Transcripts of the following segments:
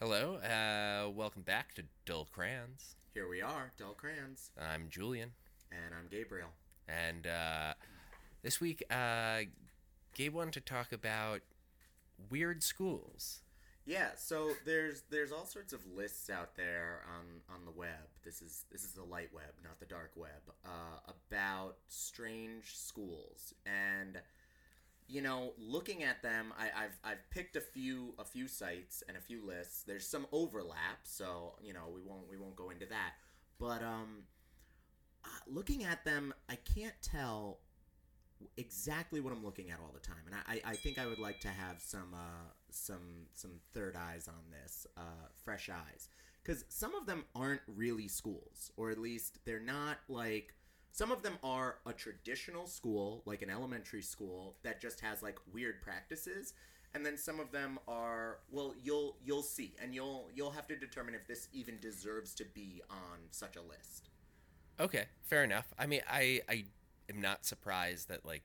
Hello, uh, welcome back to Dull Crayons. Here we are, Dull Crayons, I'm Julian, and I'm Gabriel. and uh, this week, uh, Gabe wanted to talk about weird schools. Yeah, so there's there's all sorts of lists out there on on the web. This is this is the light web, not the dark web, uh, about strange schools. And you know, looking at them, I, I've I've picked a few a few sites and a few lists. There's some overlap, so you know we won't we won't go into that. But um, uh, looking at them, I can't tell exactly what I'm looking at all the time, and I, I, I think I would like to have some uh, some some third eyes on this, uh, fresh eyes, because some of them aren't really schools, or at least they're not like. Some of them are a traditional school, like an elementary school that just has like weird practices, and then some of them are well, you'll you'll see, and you'll you'll have to determine if this even deserves to be on such a list. Okay, fair enough. I mean, I, I am not surprised that, like,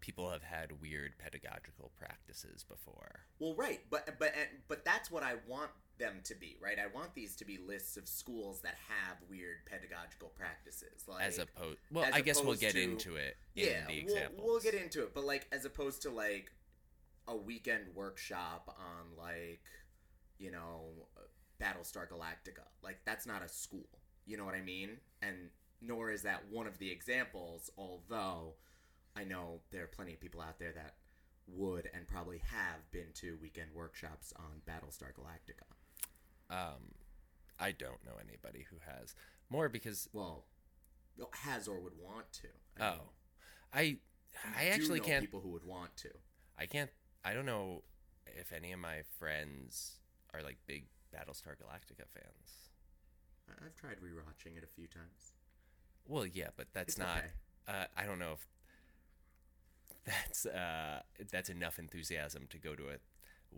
people have had weird pedagogical practices before. Well, right, but but and, but that's what I want them to be, right? I want these to be lists of schools that have weird pedagogical practices, like As opposed, well, as I guess we'll get to- into it in yeah, the we'll, we'll get into it, but like as opposed to like a weekend workshop on like you know Battlestar Galactica, like that's not a school. You know what I mean? And nor is that one of the examples, although I know there are plenty of people out there that would and probably have been to weekend workshops on Battlestar Galactica. Um, I don't know anybody who has more because Well, has or would want to. I oh, mean, I I actually can't. people who would want to. I can't. I don't know if any of my friends are like big Battlestar Galactica fans. I've tried rewatching it a few times. Well, yeah, but that's It's not. okay. Uh, I don't know if that's uh, that's enough enthusiasm to go to a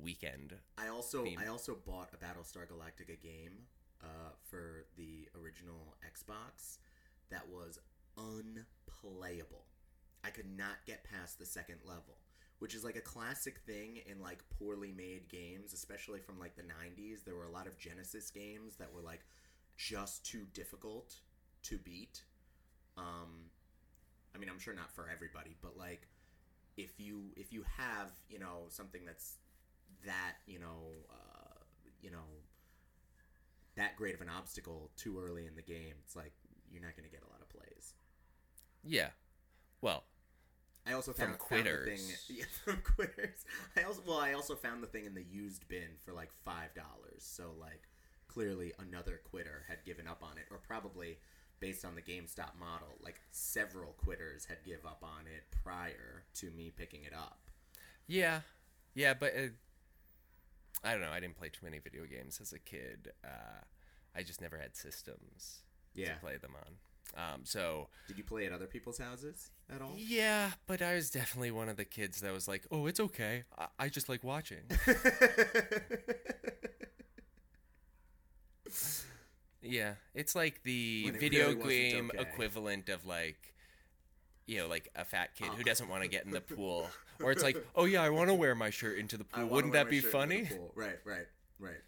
weekend. I also theme. I also bought a Battlestar Galactica game uh, for the original Xbox that was unplayable. I could not get past the second level, which is like a classic thing in like poorly made games, especially from like the 90s. There were a lot of Genesis games that were like just too difficult to beat. Um I mean, I'm sure not for everybody, but like if you if you have, you know, something that's that you know uh, you know that great of an obstacle too early in the game it's like you're not going to get a lot of plays. Yeah. Well, i also From found, found the thing yeah, from quitters. I also well i also found the thing in the used bin for like five dollars. So like clearly another quitter had given up on it or probably based on the gamestop model like several quitters had give up on it prior to me picking it up. Yeah, yeah, but uh, I don't know. I didn't play too many video games as a kid. Uh, I just never had systems yeah to play them on. Um, so did you play at other people's houses at all yeah, but I was definitely one of the kids that was like, "Oh, it's okay. I, I just like watching." Yeah, it's like the When video really game okay. equivalent of like, you know, like a fat kid who doesn't want to get in the pool, or it's like, oh yeah, I want to wear my shirt into the pool. Wouldn't that be shirt into the funny? Right, right, right.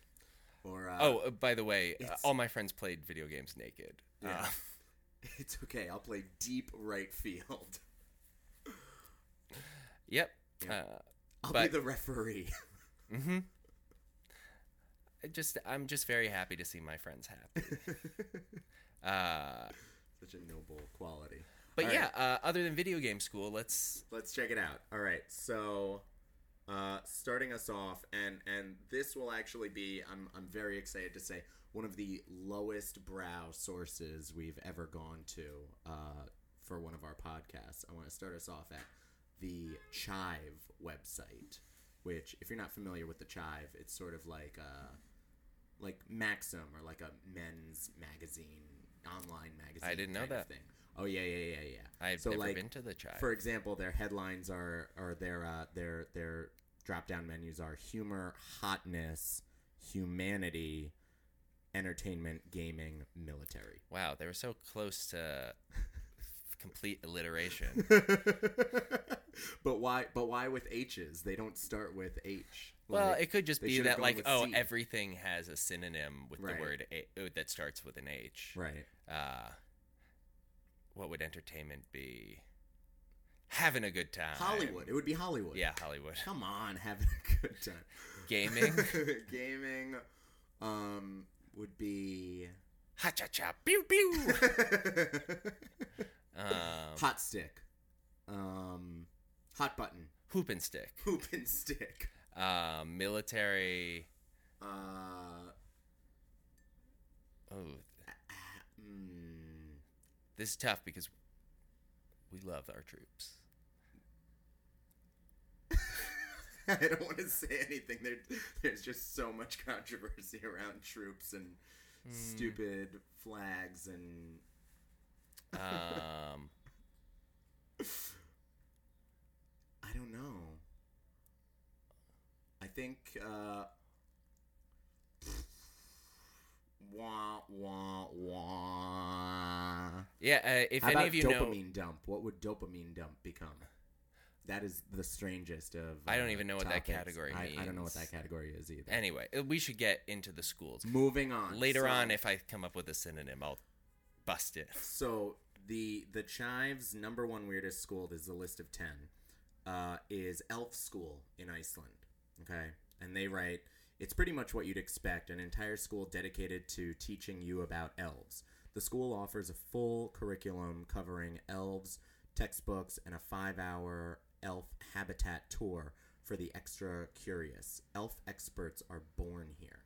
Or uh, Oh, uh, by the way, uh, all my friends played video games naked. Yeah. Uh, it's okay. I'll play deep right field. yep. Yeah. Uh, I'll But- be the referee. mm-hmm. I just, I'm just very happy to see my friends happy. Uh, Such a noble quality. But All yeah, right, uh, other than video game school, let's. let's check it out. All right, so uh, starting us off, and and this will actually be, I'm I'm very excited to say, one of the lowest brow sources we've ever gone to uh, for one of our podcasts. I want to start us off at the Chive website, which, if you're not familiar with the Chive, it's sort of like uh, like Maxim or like a men's magazine, online magazine. I didn't know that. thing. Oh yeah, yeah, yeah, yeah. I've So, never like, been to the chive. For example, their headlines are or their uh, their their drop down menus are humor, hotness, humanity, entertainment, gaming, military. wow, they were so close to complete alliteration. but why? But why with H's? They don't start with H. Well, Like, it could just be that like oh C. everything has a synonym with Right. the word a- that starts with an H. right. Uh, what would entertainment be? Having a good time. Hollywood. It would be Hollywood. Yeah, Hollywood. Come on, having a good time. Gaming. Gaming um would be ha cha cha pew pew. um, hot stick. Um hot button. hoop and stick. Hoop and stick. Um, military. Uh Oh, this is tough because we love our troops. I don't want to say anything. There, there's just so much controversy around troops and Hmm. stupid flags and Um, I don't know. I think uh wah wah wah. yeah, uh, if How any about of you dopamine know, dump? What would dopamine dump become? That is the strangest of. I don't uh, even know what that category I, I don't know what that category is either. anyway, uh, we should get into the schools Moving on. later So- on. If I come up with a synonym, I'll bust it. So the the Chives number one weirdest school. is a list of ten. Uh, is Elf School in Iceland. Okay, and they write it's pretty much what you'd expect. An entire school dedicated to teaching you about elves. The school offers a full curriculum covering elves, textbooks, and a five-hour elf habitat tour for the extra curious. Elf experts are born here.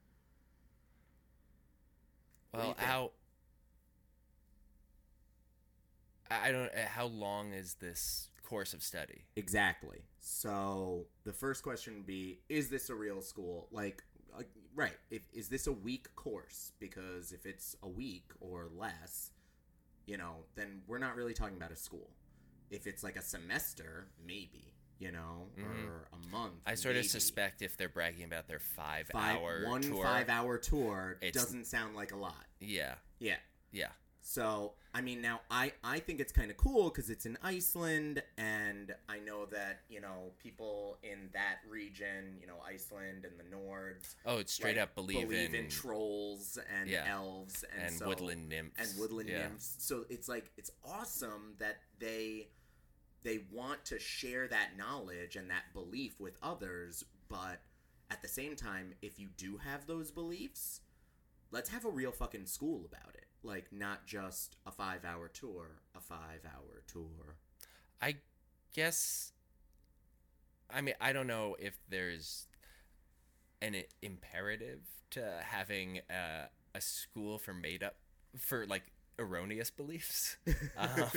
What do you Well, think? I don't. uh, How long is this course of study? Exactly. So the first question would be: Is this a real school? Like, uh, right? If is this a week course? Because if it's a week or less, you know, then we're not really talking about a school. If it's like a semester, maybe, you know, Mhm. or a month. I sort maybe. of suspect if they're bragging about their five, five hour one tour. five hour tour doesn't sound like a lot. Yeah, Yeah. yeah. So, I mean, now I, I think it's kind of cool because it's in Iceland, and I know that, you know, people in that region, you know, Iceland and the Nords, Oh, it's straight like, up believe, in, trolls and Yeah. elves and, and so- woodland nymphs and woodland yeah. nymphs. So it's like it's awesome that they they want to share that knowledge and that belief with others, but at the same time, if you do have those beliefs, let's have a real fucking school about it. Like not just a 5-hour tour, a 5-hour tour. I guess. I mean, I don't know if there's an imperative to having a, a school for made up for like erroneous beliefs. Um,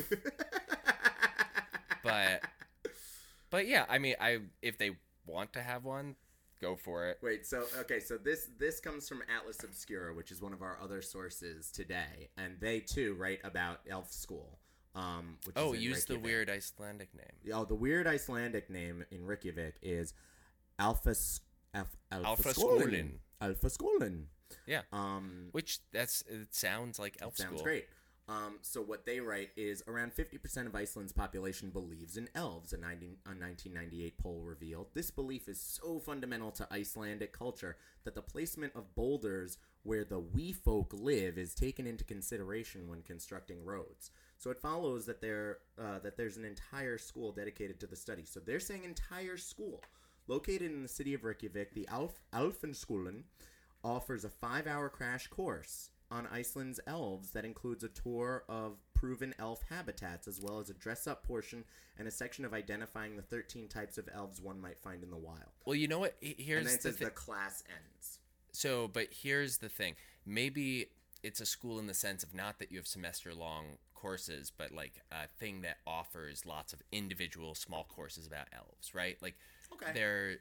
but but yeah, I mean, I if they want to have one, go for it. Wait, so okay, so this this comes from Atlas Obscura, which is one of our other sources today, and they too write about Elf School. Um, which Oh, use the weird Icelandic name. Oh, the weird Icelandic name in Reykjavik is Alpha Alpha, Alpha. Skólin. Alpha Skólin. Yeah. Um, Which that's it sounds like elf sounds school. Sounds great. Um, so what they write is around 50% of Iceland's population believes in elves. A, 90, a 1998 poll revealed this belief is so fundamental to Icelandic culture that the placement of boulders where the wee folk live is taken into consideration when constructing roads. So it follows that there uh, that there's an entire school dedicated to the study. So they're saying entire school located in the city of Reykjavik. The Alf Alfenskolen offers a five-hour crash course on Iceland's elves that includes a tour of proven elf habitats as well as a dress-up portion and a section of identifying the 13 types of elves one might find in the wild. Well, you know what? Here's and then it the says the class ends. So, but here's the thing. Maybe it's a school in the sense of not that you have semester long courses, but like a thing that offers lots of individual small courses about elves, right? Like Okay. they're.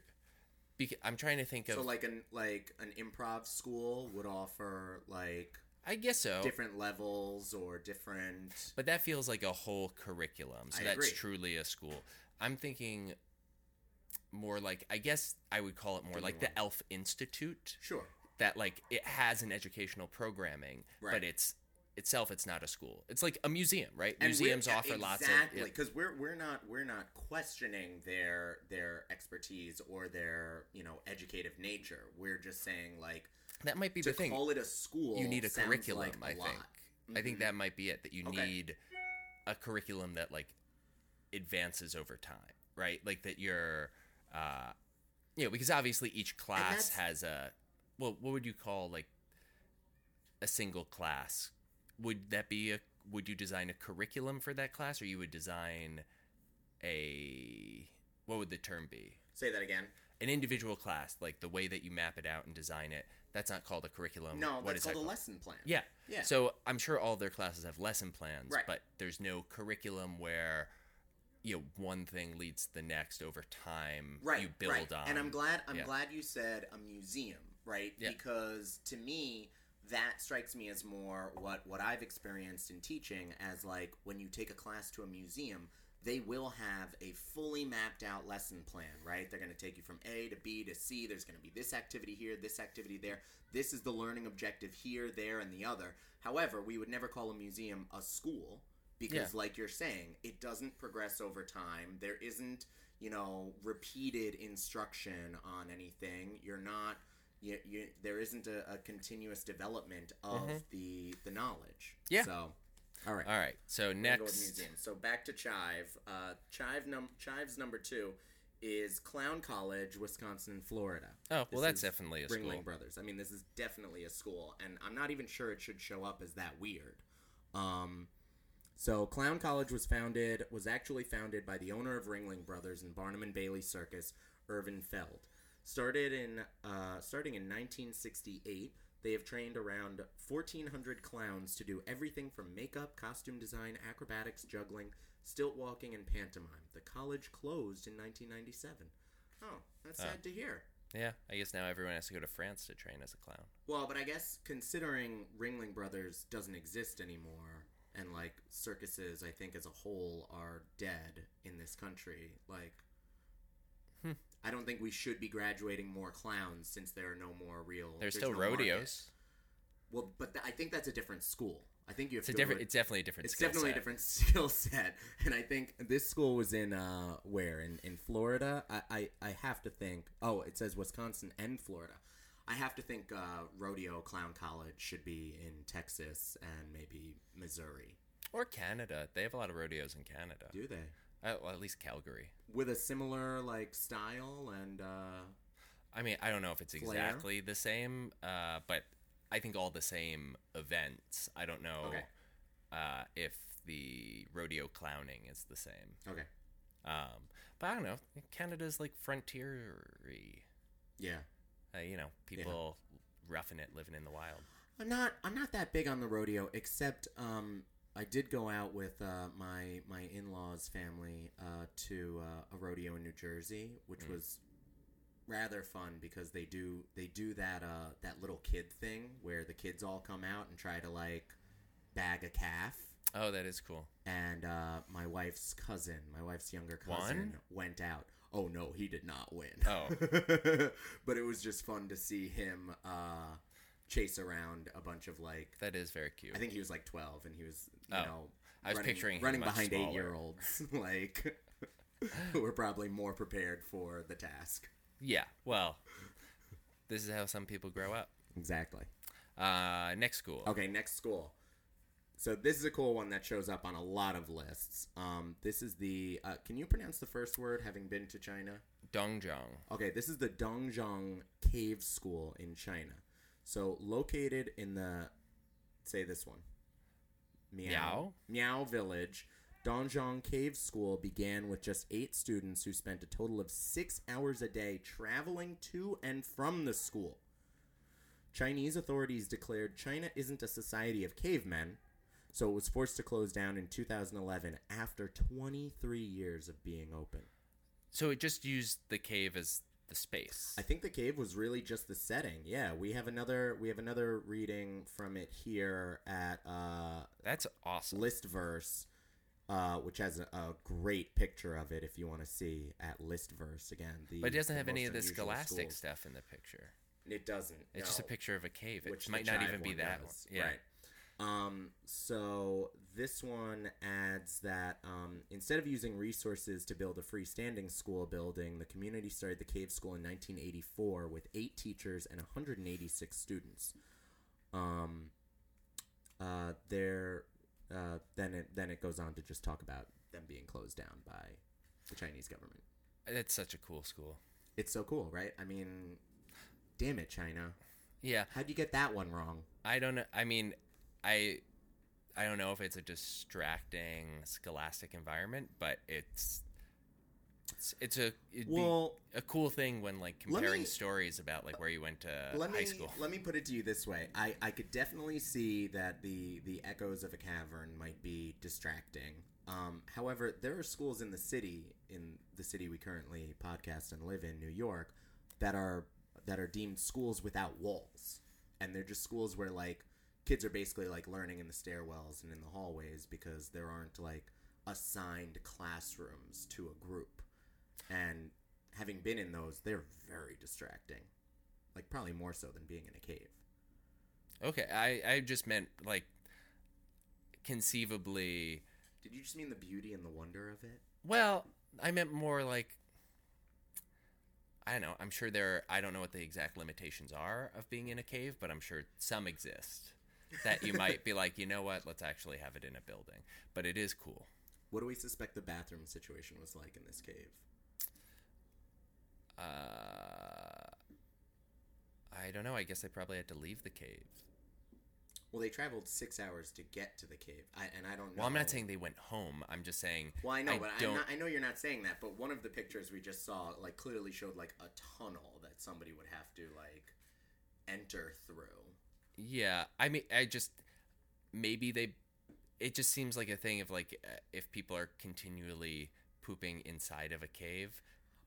I'm trying to think of. So like an like an improv school would offer like I guess so. different levels or different But that feels like a whole curriculum. So I that's agree. truly a school. I'm thinking more like I guess I would call it more like the Elf Institute. Sure. That like it has an educational programming, Right. but it's itself it's not a school. It's like a museum, right? And Museums offer lots of exactly yeah. because we're we're not we're not questioning their their expertise or their you know educative nature. We're just saying like That might be to the thing. call it a school. you need a curriculum, like a think. lot. I think that might be it that you Okay. need a curriculum that like advances over time, right? Like that you're uh you know, because obviously each class has a well, what would you call like a single class? Would that be a would you design a curriculum for that class or you would design a what would the term be? say that again. An individual class, like the way that you map it out and design it, that's not called a curriculum. No, What that's is that called a called? lesson plan. Yeah. Yeah. So I'm sure all their classes have lesson plans, Right. but there's no curriculum where you know one thing leads to the next over time. right, You build right. on. And I'm glad I'm yeah. glad you said a museum, right? Yeah. Because to me that strikes me as more what what I've experienced in teaching as like when you take a class to a museum, they will have a fully mapped out lesson plan, right? They're going to take you from A to B to C. There's going to be this activity here, this activity there. This is the learning objective here, there, and the other. However, we would never call a museum a school because Yeah. like you're saying it doesn't progress over time there isn't you know repeated instruction on anything you're not you, you there isn't a, a continuous development of Mhm. the the knowledge Yeah. so all right All right. So We're gonna go with next, museum. so back to chive uh chive num chive's number two is clown college wisconsin and florida oh well, This that's definitely a school. Ringling school. Brothers. I mean, this is definitely a school, and I'm not even sure it should show up as that weird. Um, so Clown College was founded was actually founded by the owner of Ringling Brothers and Barnum and Bailey Circus, Irvin Feld. Started in uh, starting in 1968, they have trained around 1,400 clowns to do everything from makeup, costume design, acrobatics, juggling, stilt walking, and pantomime. The college closed in 1997. Oh, that's sad to hear. Yeah, I guess now everyone has to go to France to train as a clown. Well, but I guess considering Ringling Brothers doesn't exist anymore, and like circuses, I think as a whole are dead in this country. Like, Hmm. I don't think we should be graduating more clowns since there are no more real. There's still no market. rodeos. Well, but th- I think that's a different school. I think you have It's a to different. Go to- It's definitely a different. it's definitely set. a different skill set, and I think this school was in uh, where in in Florida. I, I I have to think. Oh, it says Wisconsin and Florida. I have to think uh, Rodeo Clown College should be in Texas and maybe Missouri. Or Canada. They have a lot of rodeos in Canada. Do they? Uh, well, at least Calgary. With a similar like style and uh, I mean, I don't know if it's Flair? exactly the same, uh, but I think all the same events. I don't know Okay. uh, if the rodeo clowning is the same. okay, Um, but I don't know. Canada's like frontiery. yeah. Uh, you know, people roughing it, living in the wild. I'm not. I'm not that big on the rodeo, except um, I did go out with uh, my my in laws' family uh, to uh, a rodeo in New Jersey, which Mm. was rather fun because they do they do that uh, that little kid thing where the kids all come out and try to like bag a calf. Oh, that is cool. And uh, my wife's cousin, my wife's younger cousin, went out. Oh no, he did not win. Oh. but it was just fun to see him uh, chase around a bunch of like That is very cute. I think he was like 12 and he was, you Oh. know, I was running, picturing running behind 8-year-olds like who were probably more prepared for the task. yeah. Well, this is how some people grow up. Exactly. Uh, next school. Okay, next school. So this is a cool one that shows up on a lot of lists. Um, this is the. Uh, can you pronounce the first word? Having been to China. Dongzhong. Okay, this is the Dongzhong Cave School in China. So located in the, say this one, Miao? Miao Village. Dongzhong Cave School began with just eight students who spent a total of six hours a day traveling to and from the school. Chinese authorities declared China isn't a society of cavemen, so it was forced to close down in 2011 after 23 years of being open. So it just used the cave as the space. I think the cave was really just the setting. Yeah, we have another we have another reading from it here at uh, That's awesome. Listverse, uh, which has a, a great picture of it if you want to see at Listverse again. The, But it doesn't have any of the scholastic schools. stuff in the picture. It doesn't. It's just a picture of a cave. It which might not even be that does. one. Yeah. Right. Um, so this one adds that um, instead of using resources to build a freestanding school building, the community started the cave school in 1984 with eight teachers and 186 students. Um, uh, there, uh, then it then it goes on to just talk about them being closed down by the Chinese government. It's such a cool school. It's so cool, right? I mean, damn it, China! Yeah, How'd you get that one wrong? I don't know. I mean, I I don't know if it's a distracting scholastic environment, but it's it's it's a it'd Well, be a cool thing when like comparing me- stories about like where you went to let high me school. let me put it to you this way. I, I could definitely see that the the echoes of a cavern might be distracting. Um, however, there are schools in the city in the city we currently podcast and live in, New York, that are that are deemed schools without walls, and they're just schools where like kids are basically like learning in the stairwells and in the hallways because there aren't like assigned classrooms to a group, and having been in those, they're very distracting like probably more so than being in a cave. Okay, I I just meant like conceivably. Did you just mean the beauty and the wonder of it? Well, I meant more like I don't know. I'm sure there. I don't know what the exact limitations are of being in a cave, but I'm sure some exist that you might be like, you know what? Let's actually have it in a building. But it is cool. What do we suspect the bathroom situation was like in this cave? Uh, I don't know. I guess they probably had to leave the cave. Well, they traveled six hours to get to the cave, I, and I don't know. Well, I'm not saying they went home. I'm just saying. Well, I know, I but. I'm not, I know you're not saying that. But one of the pictures we just saw, like, clearly showed like a tunnel that somebody would have to like enter through. Yeah, I mean, I just maybe they. It just seems like a thing of like uh, if people are continually pooping inside of a cave.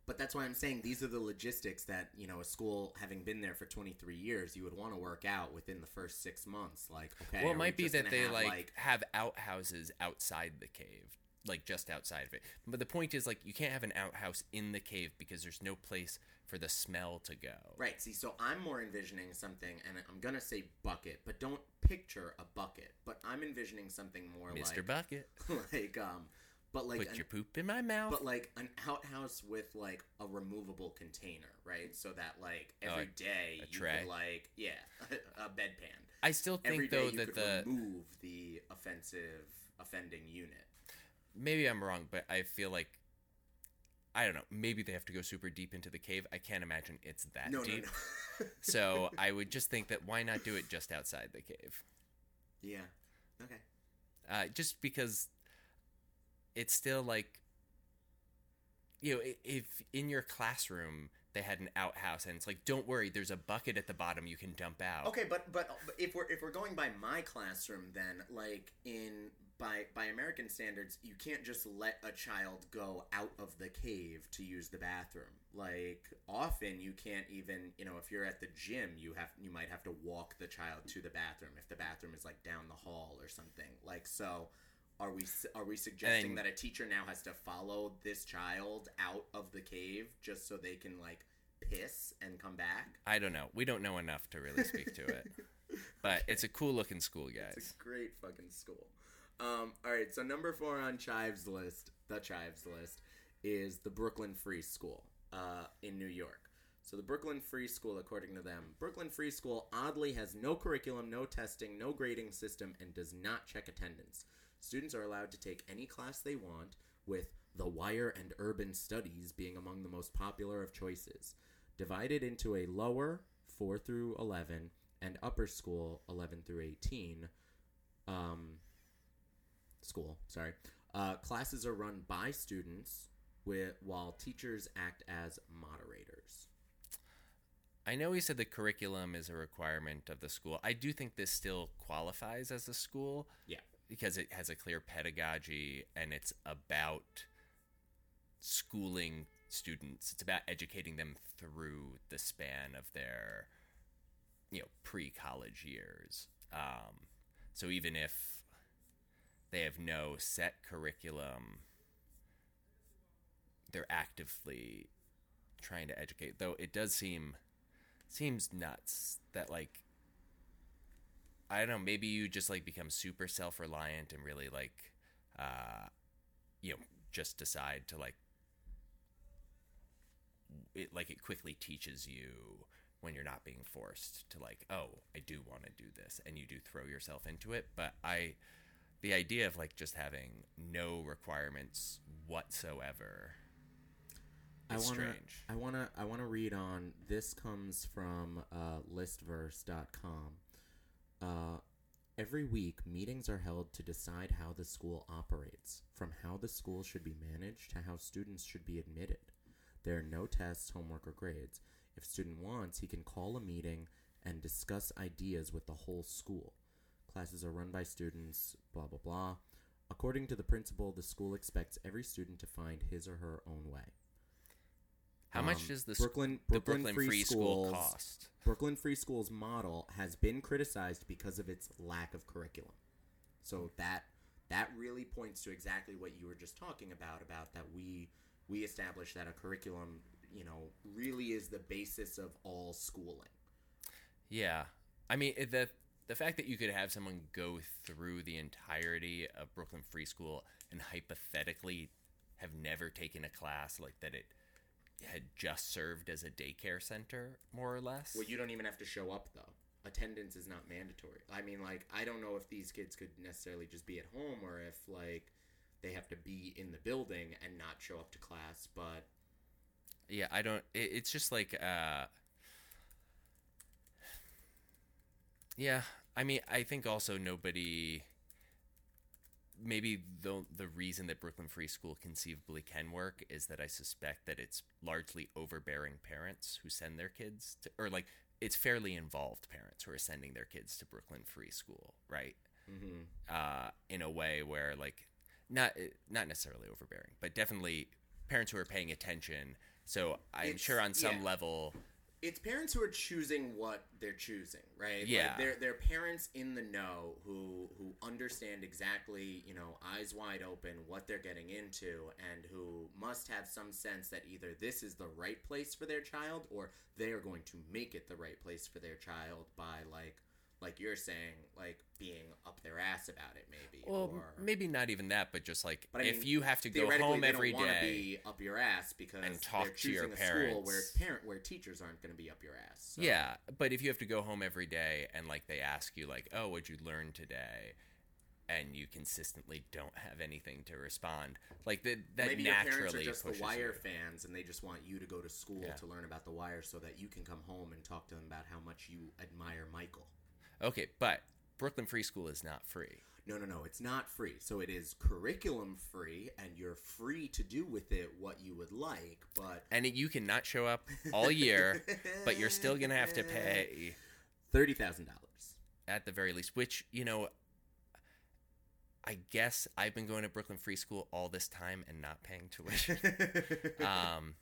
But that's why I'm saying these are the logistics that you know a school having been there for 23 years, you would want to work out within the first six months. Like, okay, well, it might be that they have, like, have outhouses outside the cave, like just outside of it. But the point is, like, you can't have an outhouse in the cave because there's no place for the smell to go. Right. See, so I'm more envisioning something, and I'm gonna say bucket, but don't picture a bucket. But I'm envisioning something more Mr. like, Bucket, like, um, but like, put an, your poop in my mouth. but like an outhouse with like a removable container, right? So that like Oh, every day a you tray. could like, yeah, a bedpan. I still think Every though you that the remove the offensive, offending unit. Maybe I'm wrong, but I feel like I don't know. Maybe they have to go super deep into the cave. I can't imagine it's that No, no, deep. no. so I would just think that why not do it just outside the cave? yeah. Okay. Uh, just because it's still like you know if in your classroom they had an outhouse and it's like don't worry there's a bucket at the bottom you can dump out Okay, but but but if we're if we're going by my classroom, then like in by by American standards, you can't just let a child go out of the cave to use the bathroom. Like often, you can't even you know if you're at the gym, you have you might have to walk the child to the bathroom if the bathroom is like down the hall or something. Like so. Are we are we suggesting And- that a teacher now has to follow this child out of the cave just so they can like piss and come back? i don't know we don't know enough to really speak to it but it's a cool looking school guys It's a great fucking school. Um, all right, so number four on Chives' list, the Chives' list, is the Brooklyn Free School uh, in New York. So the Brooklyn Free School, according to them, Brooklyn Free School oddly has no curriculum, no testing, no grading system, and does not check attendance. Students are allowed to take any class they want, with The Wire and Urban Studies being among the most popular of choices. Divided into a lower, 4 through 11, and upper school, 11 through 18, um, school, sorry. Uh, classes are run by students, with, while teachers act as moderators. i know he said the curriculum is a requirement of the school i do think this still qualifies as a school Yeah. because it has a clear pedagogy and it's about schooling students. It's about educating them through the span of their, you know, pre-college years. Um, so even if they have no set curriculum, they're actively trying to educate. Though it does seem seems nuts that like I don't know, maybe you just like become super self reliant and really like, uh, you know, just decide to like, it like it quickly teaches you when you're not being forced to like, oh, I do want to do this, and you do throw yourself into it. But I, the idea of like just having no requirements whatsoever. I wanna, strange. I wanna, I wanna read on. This comes from uh, listverse.com. Uh, every week, meetings are held to decide how the school operates, from how the school should be managed to how students should be admitted. There are no tests, homework, or grades. If student wants, he can call a meeting and discuss ideas with the whole school. Classes are run by students, blah, blah, blah. According to the principal, the school expects every student to find his or her own way. How much Um, does this Brooklyn, the Brooklyn, Brooklyn Free, Free Schools, School cost? Brooklyn Free Schools model has been criticized because of its lack of curriculum. So that that really points to exactly what you were just talking about about that we we established that a curriculum, you know, really is the basis of all schooling. Yeah, I mean the the fact that you could have someone go through the entirety of Brooklyn Free School and hypothetically have never taken a class like that, it had just served as a daycare center, more or less. Well, you don't even have to show up though. Attendance is not mandatory. I mean, like, I don't know if these kids could necessarily just be at home or if like they have to be in the building and not show up to class. But yeah, I don't. It, it's just like, uh, yeah. I mean, I think also nobody. Maybe the the reason that Brooklyn Free School conceivably can work is that I suspect that it's largely overbearing parents who send their kids to, or like it's fairly involved parents who are sending their kids to Brooklyn Free School, right? mhm. uh, in a way where like not not necessarily overbearing, but definitely parents who are paying attention. So I'm It's- sure on some yeah. level, it's parents who are choosing what they're choosing, right? Like, Yeah. they're they're parents in the know who who understand exactly, you know, eyes wide open what they're getting into and who must have some sense that either this is the right place for their child or they are going to make it the right place for their child by like like you're saying, like being up their ass about it maybe. well, or maybe not even that, but just like But I if you have to go home every to be up your ass because and talk to your school where parents. parent where teachers aren't going to be up your ass. So. yeah. But if you have to go home every day and like they ask you like, oh, what'd you learn today? And you consistently don't have anything to respond, like that. That Maybe your naturally parents are just the Wire you. fans, and they just want you to go to school Yeah. to learn about the Wire, so that you can come home and talk to them about how much you admire Michael. Okay, but Brooklyn Free School is not free. No, no, no, it's not free. So it is curriculum free, and you're free to do with it what you would like. But and you can not show up all year, but you're still gonna have to pay thirty thousand dollars. at the very least. Which you know, I guess I've been going to Brooklyn Free School all this time and not paying tuition. um,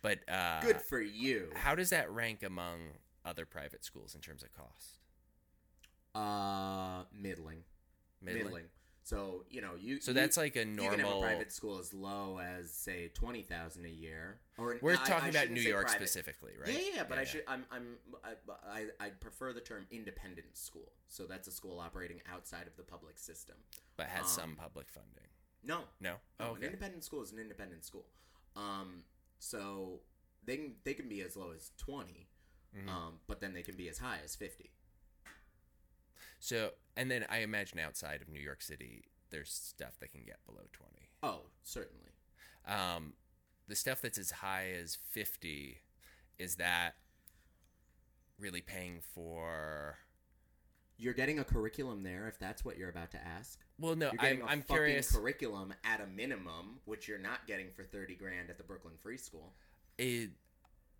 but uh, Good for you. How does that rank among other private schools in terms of cost? Uh, middling. Middling. middling. So you know you. So you- that's like a normal. You can have a private school as low as say twenty thousand a year, or We're I- talking I about New York private. specifically, right? Yeah, yeah, yeah, but I should. I'm. I'm. I, I. I prefer the term independent school. So that's a school operating outside of the public system. but has um, some public funding. No. No. Oh, an independent school is an independent school. Um. So they can they can be as low as 20 Mhm. Um. But then they can be as high as fifty. So, and then I imagine outside of New York City, there's stuff that can get below 20. Oh, certainly. Um, the stuff that's as high as 50, is that really paying for. You're getting a curriculum there, if that's what you're about to ask. Well, no, You're getting I'm, a I'm curious. curriculum at a minimum, which you're not getting for thirty grand at the Brooklyn Free School. It,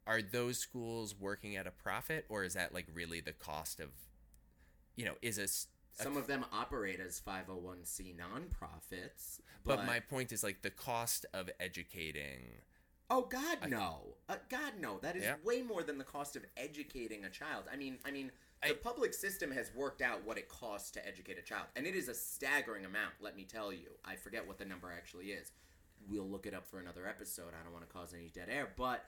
are those schools working at a profit, or is that like really the cost of, you know, is a Some of them operate as 501c nonprofits. but, But, my point is like the cost of educating. oh God I- no, uh, God no, that is Yeah. way more than the cost of educating a child. I mean, I mean, the I- public system has worked out what it costs to educate a child, and it is a staggering amount. Let me tell you, I forget what the number actually is. We'll look it up for another episode. I don't want to cause any dead air, but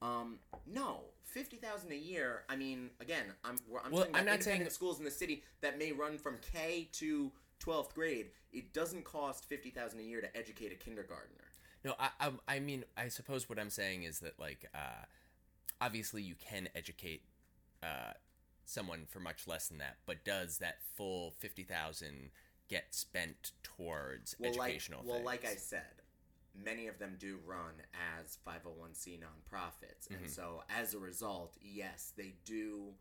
Um, no, fifty thousand a year. I mean, again, I'm I'm Well, I'm not saying- schools in the city that may run from K to twelfth grade. It doesn't cost fifty thousand a year to educate a kindergartner. No, I, I, I mean, I suppose what I'm saying is that, like, uh, obviously you can educate uh, someone for much less than that, but does that full fifty thousand get spent towards Well, like educational well, things? like I said, many of them do run as five hundred one c nonprofits, and Mhm. so as a result, yes, they do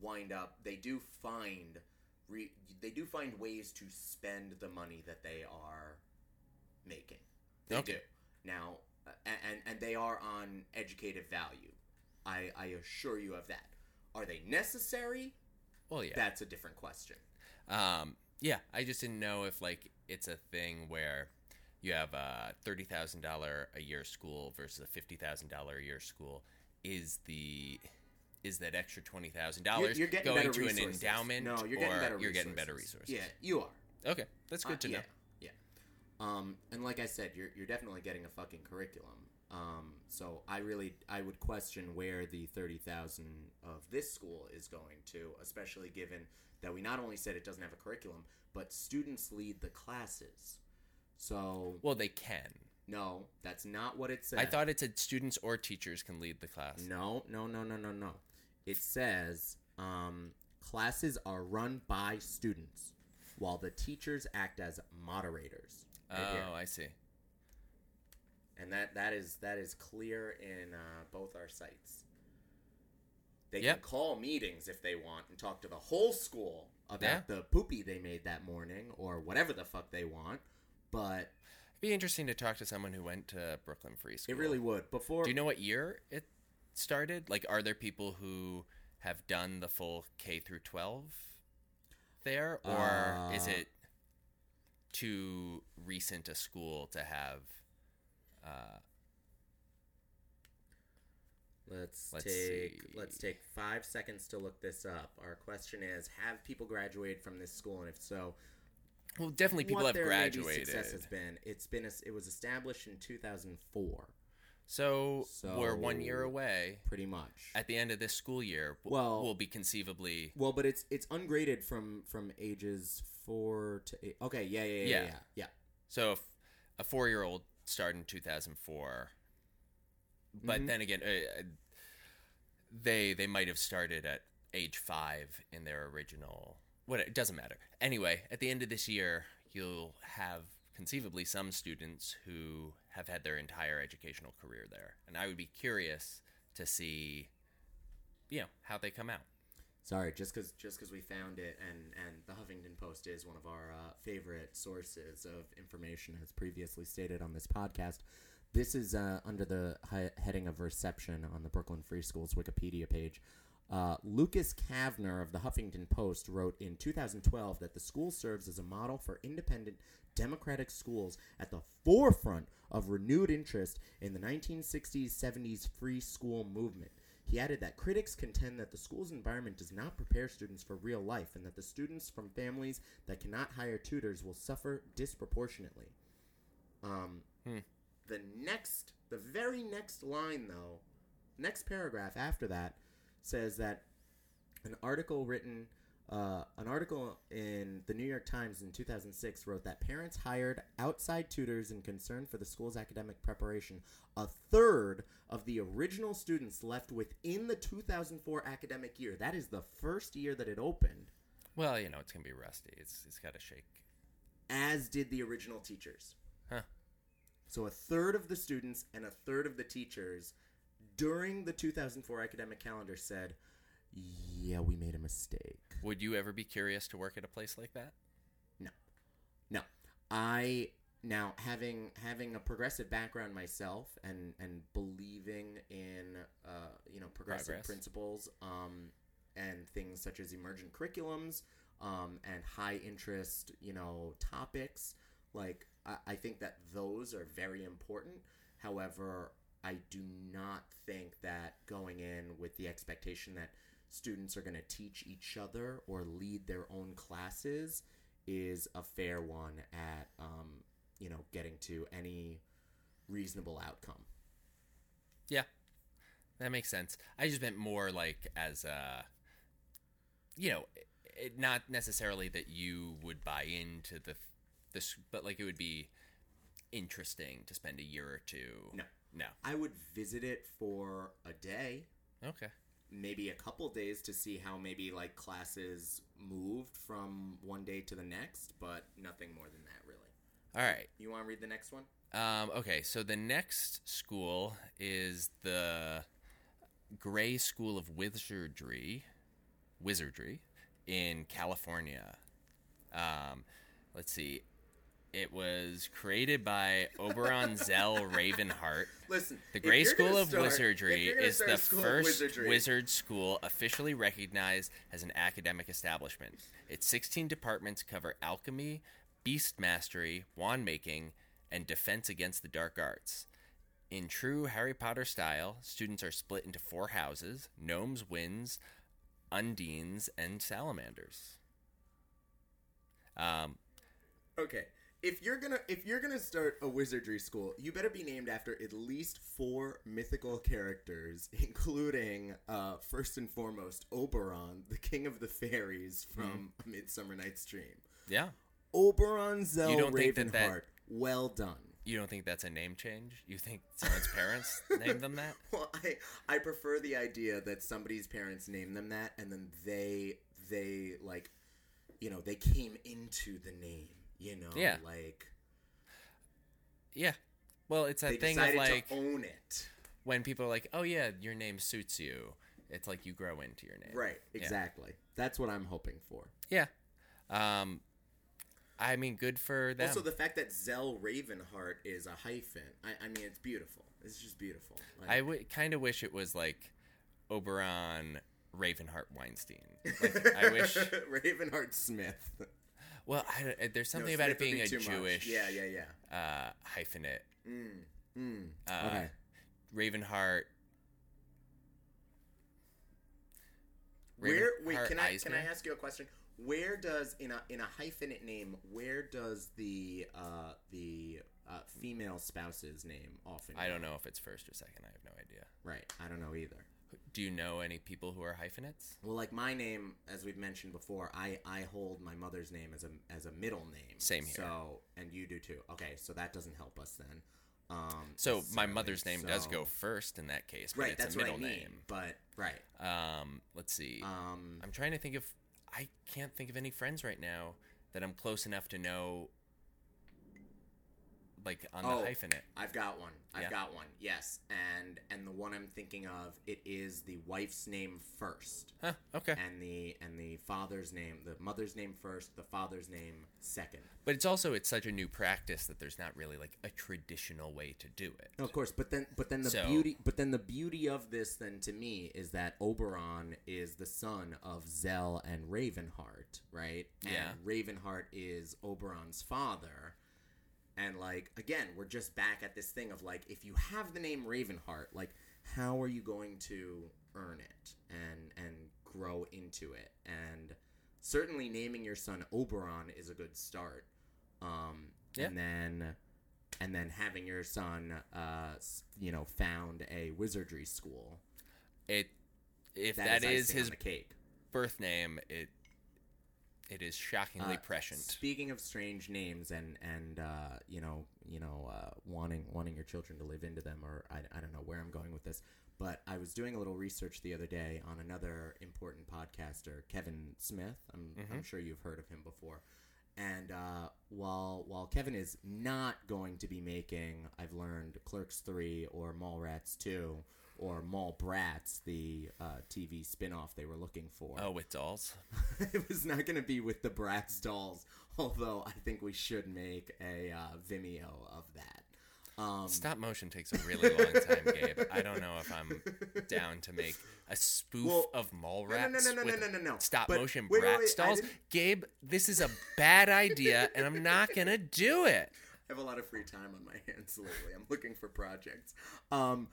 wind up. They do find. Re, they do find ways to spend the money that they are making. They Okay. do. Now, and and they are on educative value. I I assure you of that. Are they necessary? well, yeah, That's a different question. Um, yeah, I just didn't know if like it's a thing where you have a thirty thousand dollar a year school versus a fifty thousand dollar a year school. Is the is that extra twenty thousand dollars You're, you're getting going better to an resources. endowment? No, you're getting or better. You're getting resources. better resources. Yeah, you are. Okay, that's good Uh, to know. yeah, Yeah. Um, and like I said, you're you're definitely getting a fucking curriculum. Um, so I really I would question where the thirty thousand of this school is going to, especially given that we not only said it doesn't have a curriculum, but students lead the classes. So Well, they can. no, that's not what it says. I thought it said students or teachers can lead the class. No, no, no, no, no, no. It says um, classes are run by students, while the teachers act as moderators. Right Oh, here. I see. and that that is that is clear in uh, both our sites. They Yep. can call meetings if they want and talk to the whole school about Yeah. the poopy they made that morning or whatever the fuck they want. But It'd be interesting to talk to someone who went to Brooklyn Free School. it really would. Before Do you know what year it started? Like, are there people who have done the full K through 12 there? Or is Uh, it too recent a school to have. Uh, Let's, Let's take see. let's take five seconds to look this up. Our question is: Have people graduated from this school, and if so, well, definitely people what have their graduated. success has been? It's been it was established in 2004, So, we're one year away. pretty much. At the end of this school year, Well- we'll be conceivably. well, but it's it's ungraded from from ages four to eight. Okay, yeah, yeah, yeah, yeah, Yeah. yeah. So, if a four year old started in 2004. But Mhm. then again, uh, they they might have started at age five in their original. What it doesn't matter. Anyway, at the end of this year, you'll have conceivably some students who have had their entire educational career there, and I would be curious to see, you know, how they come out. Sorry, just because just because we found it, and and the Huffington Post is one of our uh, favorite sources of information, as previously stated on this podcast. This is uh, under the he- heading of reception on the Brooklyn Free Schools Wikipedia page. Uh, Lucas Kavner of the Huffington Post wrote in 2012 that the school serves as a model for independent democratic schools at the forefront of renewed interest in the 1960s 70s free school movement. He added that critics contend that the school's environment does not prepare students for real life and that the students from families that cannot hire tutors will suffer disproportionately. Um, Hmm. The next, the very next line, though, next paragraph after that says that an article written, uh, an article in the New York Times in 2006 wrote that parents hired outside tutors in concern for the school's academic preparation. A third of the original students left within the 2004 academic year. That is the first year that it opened, Well, you know, it's gonna be rusty. It's it's got to shake. as did the original teachers. Huh. So a third of the students and a third of the teachers during the 2004 academic calendar said, "Yeah, we made a mistake." Would you ever be curious to work at a place like that? No, No. I now having having a progressive background myself and and believing in uh, you know progressive Progress. principles um, and things such as emergent curriculums um, and high interest you know topics like I, I think that those are very important. However, I do not think that going in with the expectation that students are going to teach each other or lead their own classes is a fair one at um, you know getting to any reasonable outcome. Yeah. that makes sense. I just meant more like as a, you know, it, not necessarily that you would buy into the this, but like it would be interesting to spend a year or two. No. No. I would visit it for a day, Okay. maybe a couple days to see how maybe like classes moved from one day to the next, but nothing more than that really. All right. You want to read the next one? Um, okay, so the next school is the Gray School of Wizardry, Wizardry in California. Um, let's see. It was created by Oberon Zell Ravenheart. Listen, The Grey School of start- Wizardry is the first wizard school officially recognized as an academic establishment. Its 16 departments cover alchemy, beast mastery, wand making, and defense against the dark arts. In true Harry Potter style, students are split into four houses gnomes, winds, undines, and salamanders. Um, Okay. If you're gonna if you're gonna start a wizardry school, you better be named after at least four mythical characters, including uh, first and foremost Oberon, the king of the fairies from A Midsummer Night's Dream. yeah. Oberon Zell You don't Ravenheart. that- Well done. You don't think that's a name change? You think someone's parents named them that? Well, I I prefer the idea that somebody's parents named them that, and then they they like, you know, they came into the name. You know, Yeah. like Yeah. Well, it's that thing of like to own it. when people are like, "Oh yeah, your name suits you." It's like you grow into your name. Right, Yeah. exactly. That's what I'm hoping for. Yeah. Um I mean, good for them. Also, the fact that Zell Ravenheart is a hyphen. I, I mean, it's beautiful. It's just beautiful. Like, I w- kind of wish it was like Oberon Ravenheart Weinstein. Like, I wish. Ravenheart Smith. Well, uh, there's something No, about it being be a too much. Jewish Yeah, yeah, yeah. uh, hyphenate. Mm, mm. Uh, okay. Ravenheart. Where? Wait, can I can I ask you a question? Where does in a in a hyphenate name? Where does the uh, the uh, female spouse's name often? I don't know if it's first or second. I have no idea. Right. I don't know either. Do you know any people who are hyphenates? Well, like my name, as we've mentioned before, I, I hold my mother's name as a as a middle name. Same here. So, and you do too. Okay, so that doesn't help us then. Um, So my mother's name does go first in that case, but right. it's That's a middle I mean. name. But right. Um, let's see. Um, I'm trying to think of. I can't think of any friends right now that I'm close enough to know. Like on Oh. the hyphenate. I've got one. I've Yeah. got one. Yes, and and the one I'm thinking of, it is the wife's name first, Huh. Okay. and the and the father's name, the mother's name first, the father's name second. But it's also it's such a new practice that there's not really like a traditional way to do it. No, of course, but then but then the So- beauty but then the beauty of this then to me is that Oberon is the son of Zell and Ravenheart, right? Yeah. And Ravenheart is Oberon's father. And like again, we're just back at this thing of like if you have the name Ravenheart, like how are you going to earn it and and grow into it? And certainly naming your son Oberon is a good start. Um Yeah. and then and then having your son uh you know found a wizardry school It if that that is is his cake birth name, it it is shockingly Uh, prescient. speaking of strange names and and uh you know you know uh wanting wanting your children to live into them or I, I don't know where i'm going with this but i was doing a little research the other day on another important podcaster kevin smith. I'm, I'm sure you've heard of him before. And uh, while while Kevin is not going to be making, I've learned Clerks three or Mallrats two or Mall Brats, the uh, TV spin-off they were looking for. Oh, with dolls. it was not going to be with the Bratz dolls, although I think we should make a uh, Vimeo of that. Um, Stop motion takes a really long time, Gabe. I don't know if I'm down to make a spoof Well, of mall no, no, rats no, no, no, with no, no, no. stop But motion wait, brat wait, stalls. Gabe, this is a bad idea, and I'm not gonna do it. I have a lot of free time on my hands lately. I'm looking for projects. Um,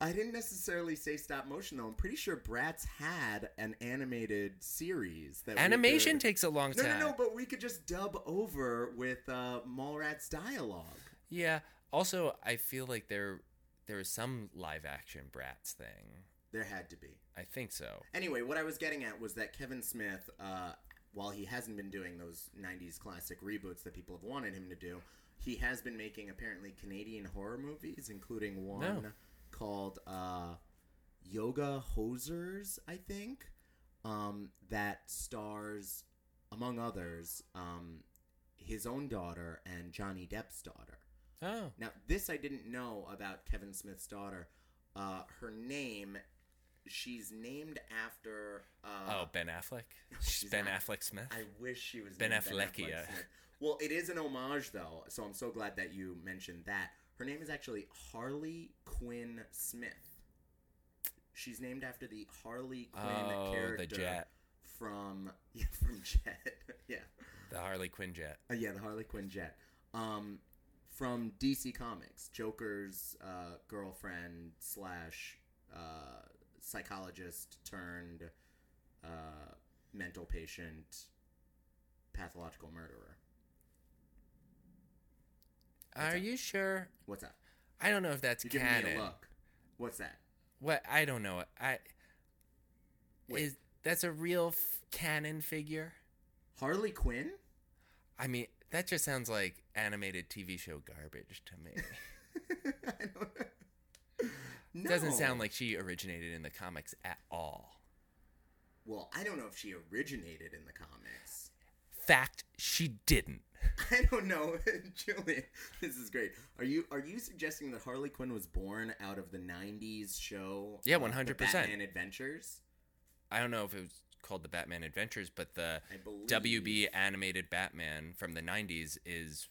I didn't necessarily say stop motion though. I'm pretty sure Bratz had an animated series that Animation could- takes a long No, time. no, no. But we could just dub over with uh, Mallrats dialogue. Yeah. Also, I feel like there there was some live action Bratz thing. There had to be. I think so. Anyway, what I was getting at was that Kevin Smith, uh, while he hasn't been doing those 90s classic reboots that people have wanted him to do, he has been making apparently Canadian horror movies, including one No. Called uh, Yoga Hosers, I think, um, that stars, among others, um, his own daughter and Johnny Depp's daughter. Oh, Now, this I didn't know about Kevin Smith's daughter. Uh, her name, she's named after. Uh, oh, Ben Affleck. she's ben not. Affleck Smith. I wish she was Ben Affleckia. Smith. Well, it is an homage though, so I'm so glad that you mentioned that. Her name is actually Harley Quinn Smith. She's named after the Harley Quinn Oh, the character Jet. from yeah, from Jet. yeah. The Harley Quinn jet. Uh, yeah, the Harley Quinn Jet. Um, from DC Comics, Joker's uh, girlfriend slash uh, psychologist turned uh, mental patient, pathological murderer. What's Are up? you sure? What's that? I don't know if that's You're giving me canon. a look. What's that? What? I don't know. I Wait. is that's a real f- canon figure? Harley Quinn? I mean, that just sounds like animated TV show garbage to me. I don't no. Doesn't sound like she originated in the comics at all. Well, I don't know if she originated in the comics. Fact, she didn't. I don't know, Julian. This is great. Are you are you suggesting that Harley Quinn was born out of the '90s show? Yeah, uh, 100%. Batman Adventures. I don't know if it was called the Batman Adventures, but the. WB animated Batman from the 90s is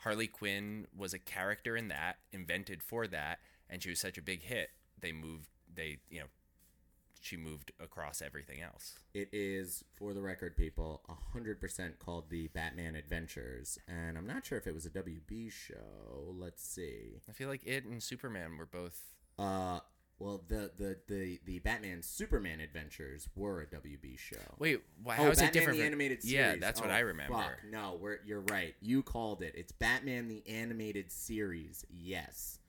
Harley Quinn was a character in that, invented for that, and she was such a big hit. They moved, they, you know, she moved across everything else. It is, for the record, people, 100% called the Batman Adventures, and I'm not sure if it was a WB show. Let's see. I feel like it and Superman were both. Uh, well, the the the the Batman Superman Adventures were a WB show. Wait, why, Oh, how is Batman it different? the from- animated series. Yeah, that's what Oh, I remember. Fuck, no, we're, you're right. You called it. It's Batman the animated series. Yes.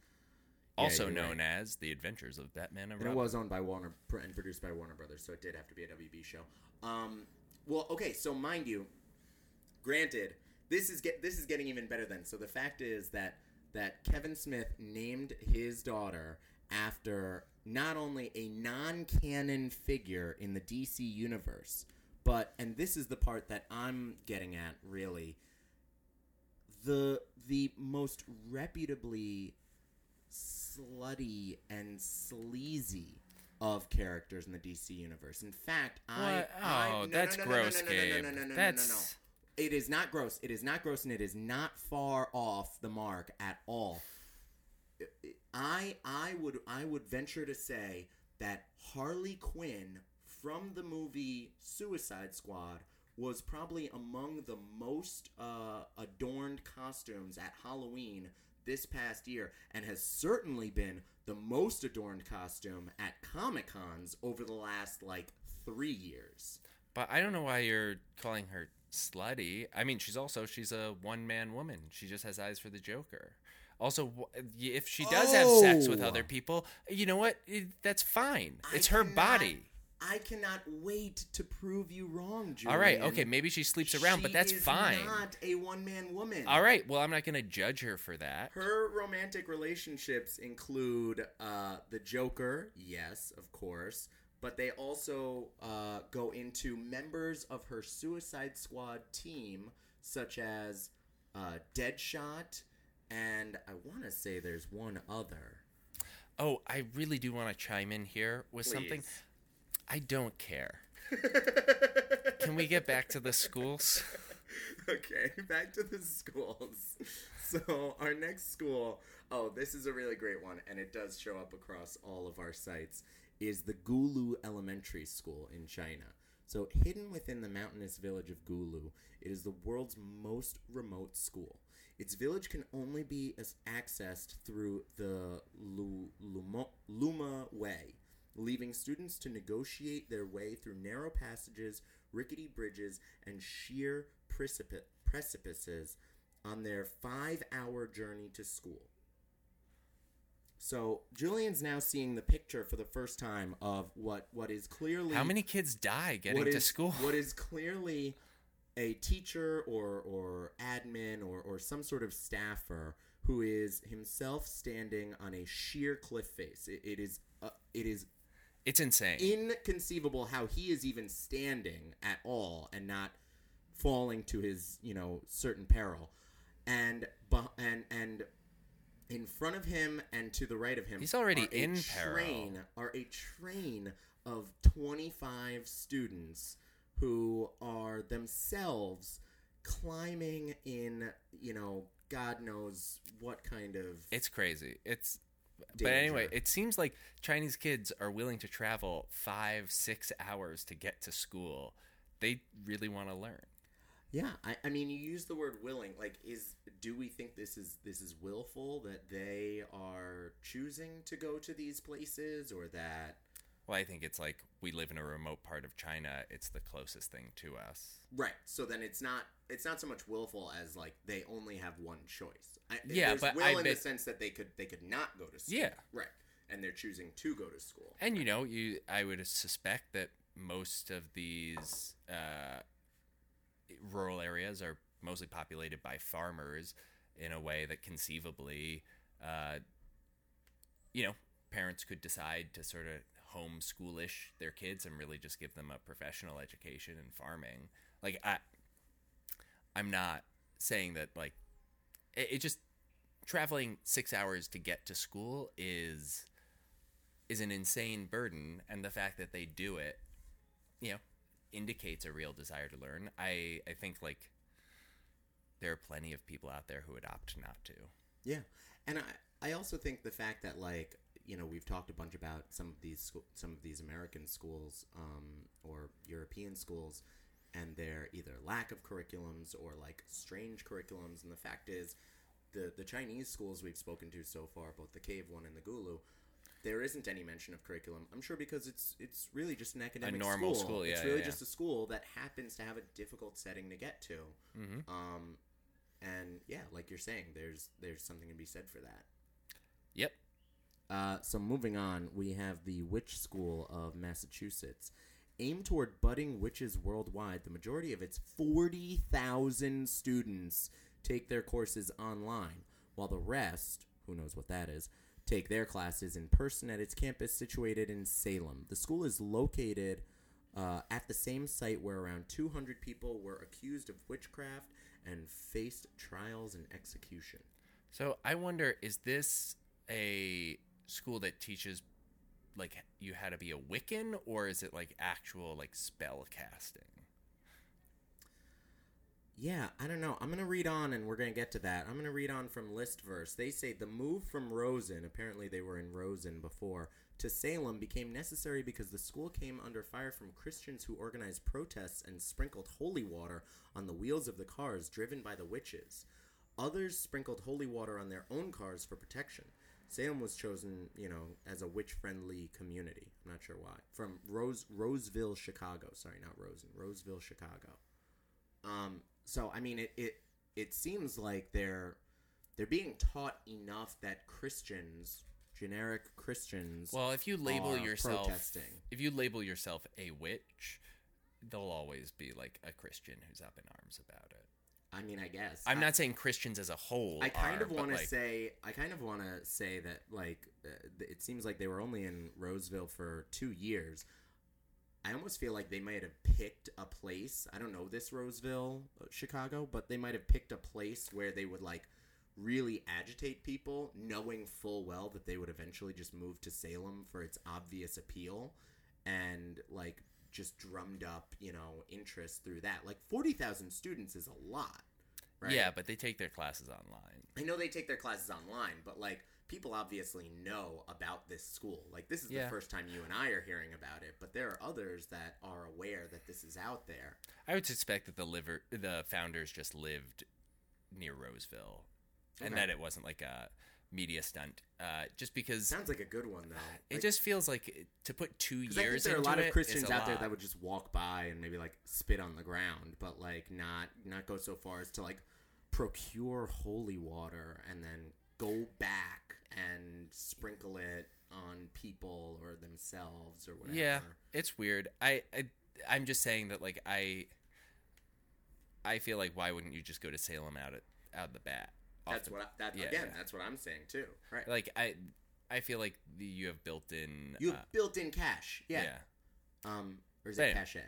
Yeah, Also you're known right. as The Adventures of Batman and And it was owned by Warner and produced by Warner Brothers, so it did have to be a WB show. Um, well, okay, so mind you, granted, this is get this is getting even better then. So the fact is that that Kevin Smith named his daughter after not only a non-canon figure in the DC universe, but and this is the part that I'm getting at really the the most reputably slutty and sleazy of characters in the DC universe. In fact, I, Oh, no, that's no, no, no, gross, Gabe. no, no, no, no, no, no. That's It is not gross. It is not gross, and it is not far off the mark at all. I I would I would venture to say that Harley Quinn from the movie Suicide Squad was probably among the most uh, adorned costumes at Halloween this past year, and has certainly been the most adorned costume at Comic Cons over the last like three years. But I don't know why you're calling her slutty. I mean, she's also she's a one man woman. She just has eyes for the Joker. Also, if she does have sex with Oh. other people, you know what? That's fine. I It's her cannot- body. I cannot wait to prove you wrong, Julian. All right, okay, maybe she sleeps around, but that's is fine. Not a one-man woman. All right, well, I'm not going to judge her for that. Her romantic relationships include uh, the Joker, yes, of course, but they also uh, go into members of her Suicide Squad team, such as uh, Deadshot, and I want to say there's one other. Oh, I really do want to chime in here with something. I don't care. Can we get back to the schools? okay, back to the schools. So, our next school, oh, this is a really great one, and it does show up across all of our sites, is the Gulu Elementary School in China. So, hidden within the mountainous village of Gulu, it is the world's most remote school. Its village can only be accessed through the Lu- Luma, Luma Way, leaving students to negotiate their way through narrow passages, rickety bridges, and sheer precipi- precipices on their five hour journey to school. So Julian's now seeing the picture for the first time of what what is clearly How many kids die getting to is- school? What is clearly a teacher or or admin or or some sort of staffer who is himself standing on a sheer cliff face. It, it is uh, it is It's insane. inconceivable how he is even standing at all and not falling to his you know certain peril and and and in front of him and to the right of him He's already in peril. train are a train of 25 students who are themselves climbing in you know god knows what kind of It's crazy. It's but anyway, it seems like Chinese kids are willing to travel five, six hours to get to school. They really want to learn. Yeah, I, I mean, you use the word willing. Like, is do we think this is this is willful that they are choosing to go to these places, or that Well, I think it's like we live in a remote part of China. It's the closest thing to us. right? So then it's not it's not so much willful as like they only have one choice. I, Yeah, but will I in the sense that they could they could not go to school. Yeah. right, and they're choosing to go to school. And you know, you I would suspect that most of these uh, rural areas are mostly populated by farmers in a way that conceivably, uh, you know, parents could decide to sort of homeschoolish their kids and really just give them a professional education in farming. Like I, I'm not saying that like it, it just traveling six hours to get to school is is an insane burden. And the fact that they do it you know indicates a real desire to learn. I i think like there are plenty of people out there who would opt not to. Yeah, and I I also think the fact that like you know we've talked a bunch about some of these school, some of these American schools um, or European schools and their either lack of curriculums or like strange curriculums, and the fact is the the Chinese schools we've spoken to so far, both the Cave one and the Gulu. There isn't any mention of curriculum. I'm sure because it's it's really just an academic normal school. school, It's yeah, really yeah, just a school that happens to have a difficult setting to get to. mm-hmm. Um, and yeah, like you're saying, there's there's something to be said for that. yep Uh, so moving on, we have the Witch School of Massachusetts. Aimed toward budding witches worldwide, the majority of its 40,000 students take their courses online, while the rest, who knows what that is, take their classes in person at its campus situated in Salem. The school is located uh, at the same site where around 200 people were accused of witchcraft and faced trials and execution. so i wonder is this a school that teaches like you how to be a wiccan or is it like actual like spell casting Yeah, I don't know. I'm to read on and we're to get to that. I'm to read on from Listverse. They say the move from Rosen, apparently they were in Rosen before, to Salem became necessary because the school came under fire from Christians who organized protests and sprinkled holy water on the wheels of the cars driven by the witches. Others sprinkled holy water on their own cars for protection. Salem was chosen, you know, as a witch-friendly community. I'm not sure why. From Rose Roseville, Chicago. Sorry, not Rosen. Roseville, Chicago. Um, so I mean, it, it it seems like they're they're being taught enough that Christians, generic Christians, well if you label yourself protesting. if you label yourself a witch there'll always be like a christian who's up in arms about it I mean, I guess i'm I- not saying christians as a whole I kind are, of want to like, say I kind of want to say that like uh, it seems like they were only in Roseville for two years. I almost feel like they might have picked a place. I don't know this Roseville, uh, Chicago, but they might have picked a place where they would like really agitate people, knowing full well that they would eventually just move to Salem for its obvious appeal, and like just drummed up, you know, interest through that. Like forty thousand students is a lot, right? yeah but they take their classes online I know they take their classes online, but like people obviously know about this school. Like this is Yeah. the first time you and I are hearing about it, but there are others that are aware that this is out there. I would suspect that the liver, the founders just lived near Roseville, and that it wasn't like a media stunt. Uh, just because Sounds like a good one though. it just feels like it- to put two 'cause I think years there are a lot of Christians out there that would just walk by and maybe like spit on the ground, but like not not go so far as to like procure holy water and then go back and sprinkle it on people or themselves or whatever. Yeah, it's weird. I, I I'm just saying that like I I feel like why wouldn't you just go to Salem out at out the bat? That's the- what I, that yeah, again. yeah. That's what I'm saying too. Right. like I I feel like the, you have built in You uh, have built-in cash. Yeah. yeah Um. Or is But it anyway. cachet?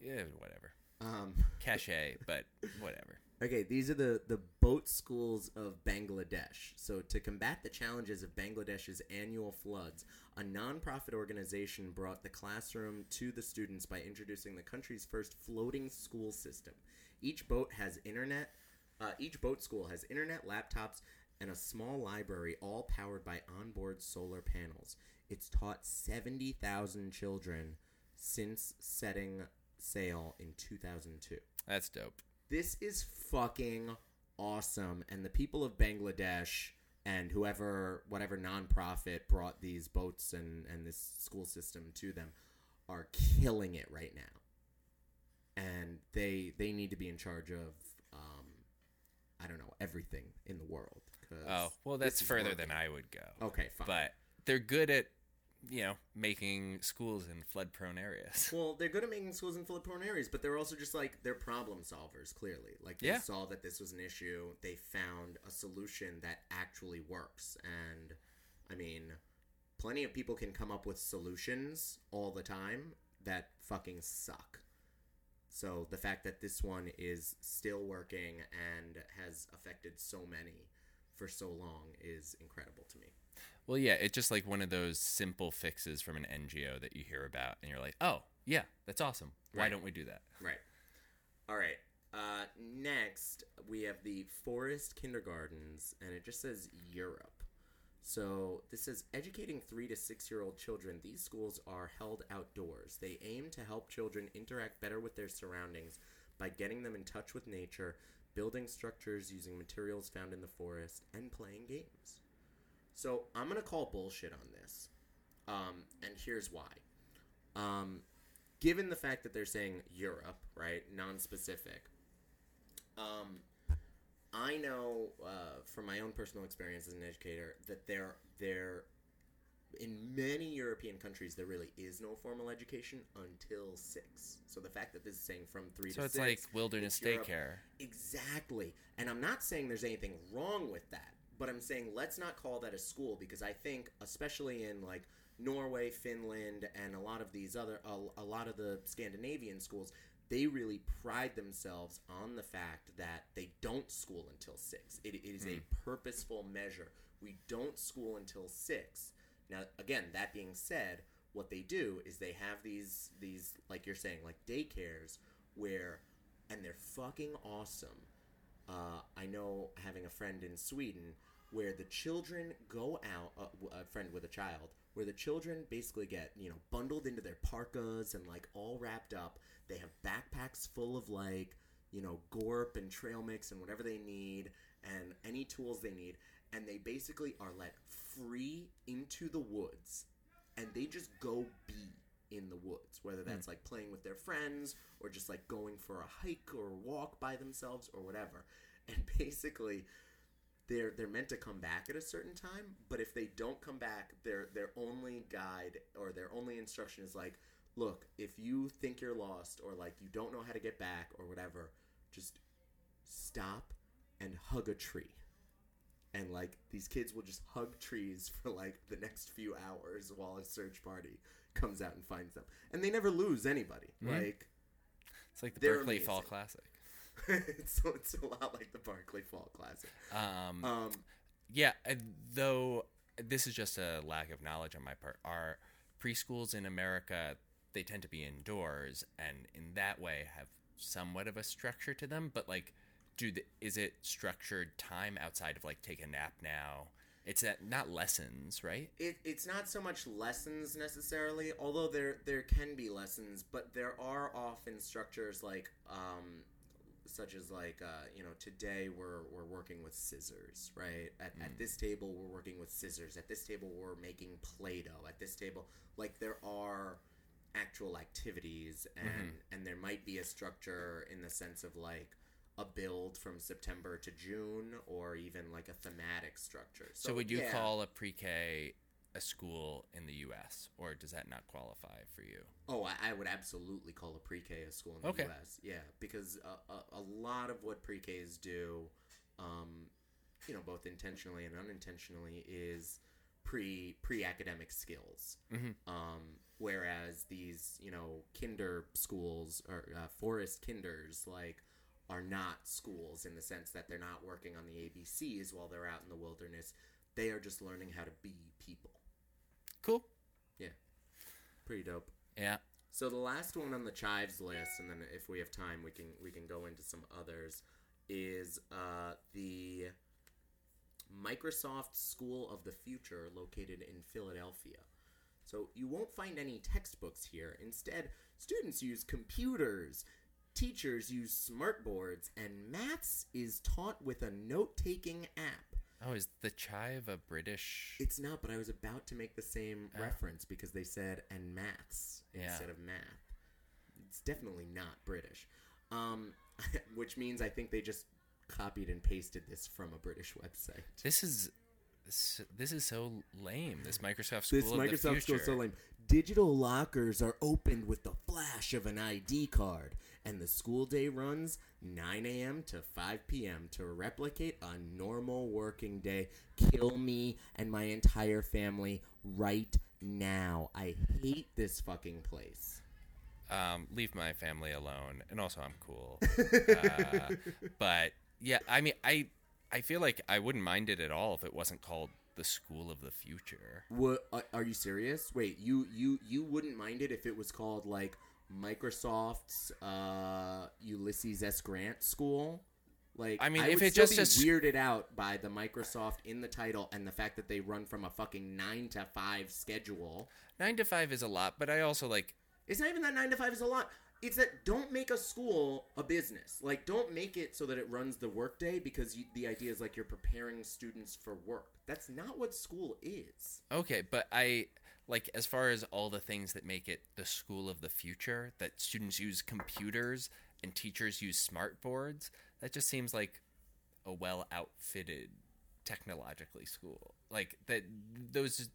yeah whatever Um. cachet but whatever Okay, these are the, the boat schools of Bangladesh. So, to combat the challenges of Bangladesh's annual floods, a nonprofit organization brought the classroom to the students by introducing the country's first floating school system. Each boat has internet. Uh, each boat school has internet, laptops, and a small library, all powered by onboard solar panels. It's taught 70,000 children since setting sail in 2002 that's dope this is fucking awesome and the people of bangladesh and whoever whatever nonprofit brought these boats and and this school system to them are killing it right now and they they need to be in charge of um i don't know everything in the world. oh well that's further working. than I would go okay fine but they're good at you know making schools in flood prone areas Well, they're good at making schools in flood prone areas, but they're also just like they're problem solvers. Clearly, like they Yeah. saw that this was an issue, they found a solution that actually works. And I mean, plenty of people can come up with solutions all the time that fucking suck. So the fact that this one is still working and has affected so many for so long is incredible to me. Well, yeah, it's just like one of those simple fixes from an NGO that you hear about, and you're like, oh, yeah, that's awesome. Why Right. don't we do that? Right. All right. Uh, next, we have the forest kindergartens, and it just says Europe. So this says educating three to six year old children. These schools are held outdoors. They aim to help children interact better with their surroundings by getting them in touch with nature, building structures using materials found in the forest, and playing games. So I'm gonna call bullshit on this, um, and here's why. Um, given the fact that they're saying Europe, right, non-specific, um, I know uh, from my own personal experience as an educator that there there in many European countries there really is no formal education until six. So the fact that this is saying from three So to it's six, like wilderness it's Europe. daycare. Exactly. And I'm not saying there's anything wrong with that, but I'm saying let's not call that a school because I think, especially in like Norway, Finland, and a lot of these other, a, a lot of the Scandinavian schools, they really pride themselves on the fact that they don't school until six. It, it is a purposeful measure. We don't school until six. Now, again, that being said, what they do is they have these these like you're saying like daycares where and they're fucking awesome. Uh, I know having a friend in Sweden where the children go out, uh, a friend with a child, where the children basically get, you know, bundled into their parkas and like all wrapped up. They have backpacks full of like, you know, gorp and trail mix and whatever they need and any tools they need. And they basically are let free into the woods and they just go be in the woods, whether that's like playing with their friends or just like going for a hike or a walk by themselves or whatever. And basically, they're they're meant to come back at a certain time, but if they don't come back, their their only guide or their only instruction is like, look, if you think you're lost or like you don't know how to get back or whatever, just stop and hug a tree and like these kids will just hug trees for like the next few hours while a search party comes out and finds them and they never lose anybody mm-hmm. like It's like the Barkley Fall. Classic. it's, it's a lot like the Barkley fall classic Um, um yeah, though this is just a lack of knowledge on my part. Our preschools in America they tend to be indoors, and in that way have somewhat of a structure to them. But like, do the, is it structured time outside of like take a nap now? It's that not lessons, right? it, it's not so much lessons necessarily although there there can be lessons but there are often structures like um such as like uh, you know today we're we're working with scissors right? At, at this table we're working with scissors. At this table we're making play-doh. At this table like there are actual activities and and there might be a structure in the sense of like a build from September to June or even like a thematic structure. So, would you yeah. call a pre-K a school in the U.S. or does that not qualify for you? Oh, I, I would absolutely call a pre-K a school in the Okay. U.S. Yeah, because a, a, a lot of what pre-Ks do, um, you know, both intentionally and unintentionally, is pre pre-academic skills. Mhm. Um, whereas these, you know, kinder schools or uh, forest kinders, like, are not schools in the sense that they're not working on the ABCs while they're out in the wilderness. They are just learning how to be people. Cool. Yeah. Pretty dope. Yeah. So the last one on the chives list, and then if we have time, we can we can go into some others. Is uh, the Microsoft School of the Future located in Philadelphia? So you won't find any textbooks here. Instead, students use computers, teachers use smartboards, and maths is taught with a note-taking app. Oh, is the chive a British? It's not, but I was about to make the same Oh. reference because they said and maths Yeah. instead of math. It's definitely not British. Um, which means I think they just copied and pasted this from a British website. This is this, this is so lame. This Microsoft School This Microsoft school is so lame. Digital lockers are opened with the flash of an ID card, and the school day runs 9 a.m. to 5 p.m. to replicate a normal working day. Kill me and my entire family right now. I hate this fucking place. um, leave my family alone, and also I'm cool. uh, but yeah, I mean, I I feel like I wouldn't mind it at all if it wasn't called the School of the Future. What are- are you serious? Wait, you you you wouldn't mind it if it was called like Microsoft's uh, Ulysses S. Grant School? Like, I mean, I if would it still just be weirded out by the Microsoft in the title and the fact that they run from a fucking nine to five schedule. Nine to five is a lot, but I also like It's not even that nine to five is a lot. It's that don't make a school a business. Like, don't make it so that it runs the workday because you, the idea is like you're preparing students for work. That's not what school is. okay, but I like as far as all the things that make it the school of the future that students use computers and teachers use smart boards. That just seems like a well outfitted technologically school. Like that those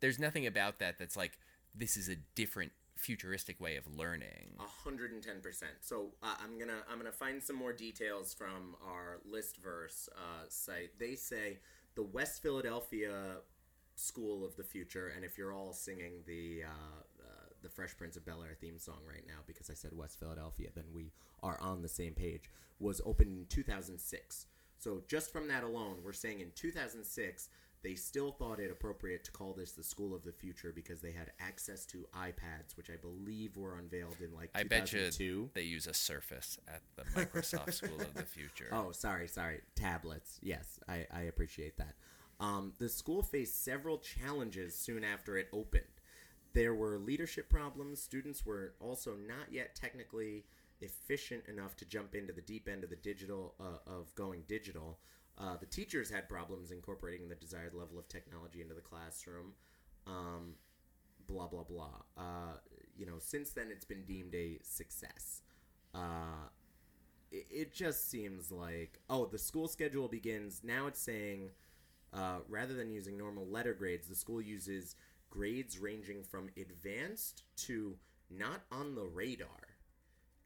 there's nothing about that that's like this is a different futuristic way of learning. A hundred and ten percent. So uh, I'm gonna I'm gonna find some more details from our listverse uh, site. They say the West Philadelphia School of the Future, and if you're all singing the uh, uh, the Fresh Prince of Bel Air theme song right now because I said West Philadelphia, then we are on the same page. Was opened in 2006. So just from that alone, we're saying in 2006 they still thought it appropriate to call this the School of the Future because they had access to iPads, which I believe were unveiled in like I bet you 2002. they use a Surface at the Microsoft School of the Future. Oh, sorry, sorry. Tablets. Yes, I, I appreciate that. Um, the school faced several challenges soon after it opened. There were leadership problems. Students were also not yet technically efficient enough to jump into the deep end of the digital uh, of going digital. Uh, the teachers had problems incorporating the desired level of technology into the classroom. Um, blah blah blah. Uh, you know, since then it's been deemed a success. Uh, it, it just seems like oh, the school schedule begins now. It's saying uh, rather than using normal letter grades, the school uses grades ranging from advanced to not on the radar.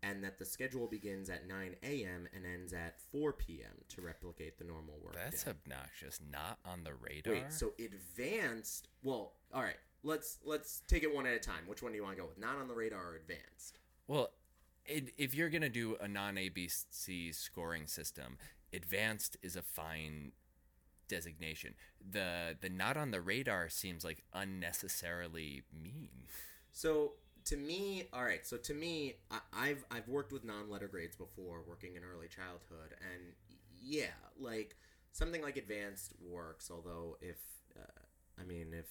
And that the schedule begins at 9 a.m. and ends at 4 p.m. to replicate the normal work. That's day. obnoxious. Not on the radar. Wait, so advanced? Well, all right. Let's let's take it one at a time. Which one do you want to go with? Not on the radar or advanced? Well, it, if you're gonna do a non-ABC scoring system, advanced is a fine designation. The the not on the radar seems like unnecessarily mean. So to me, all right. So to me, I, I've I've worked with non-letter grades before, working in early childhood, and yeah, like something like advanced works. Although if uh, I mean if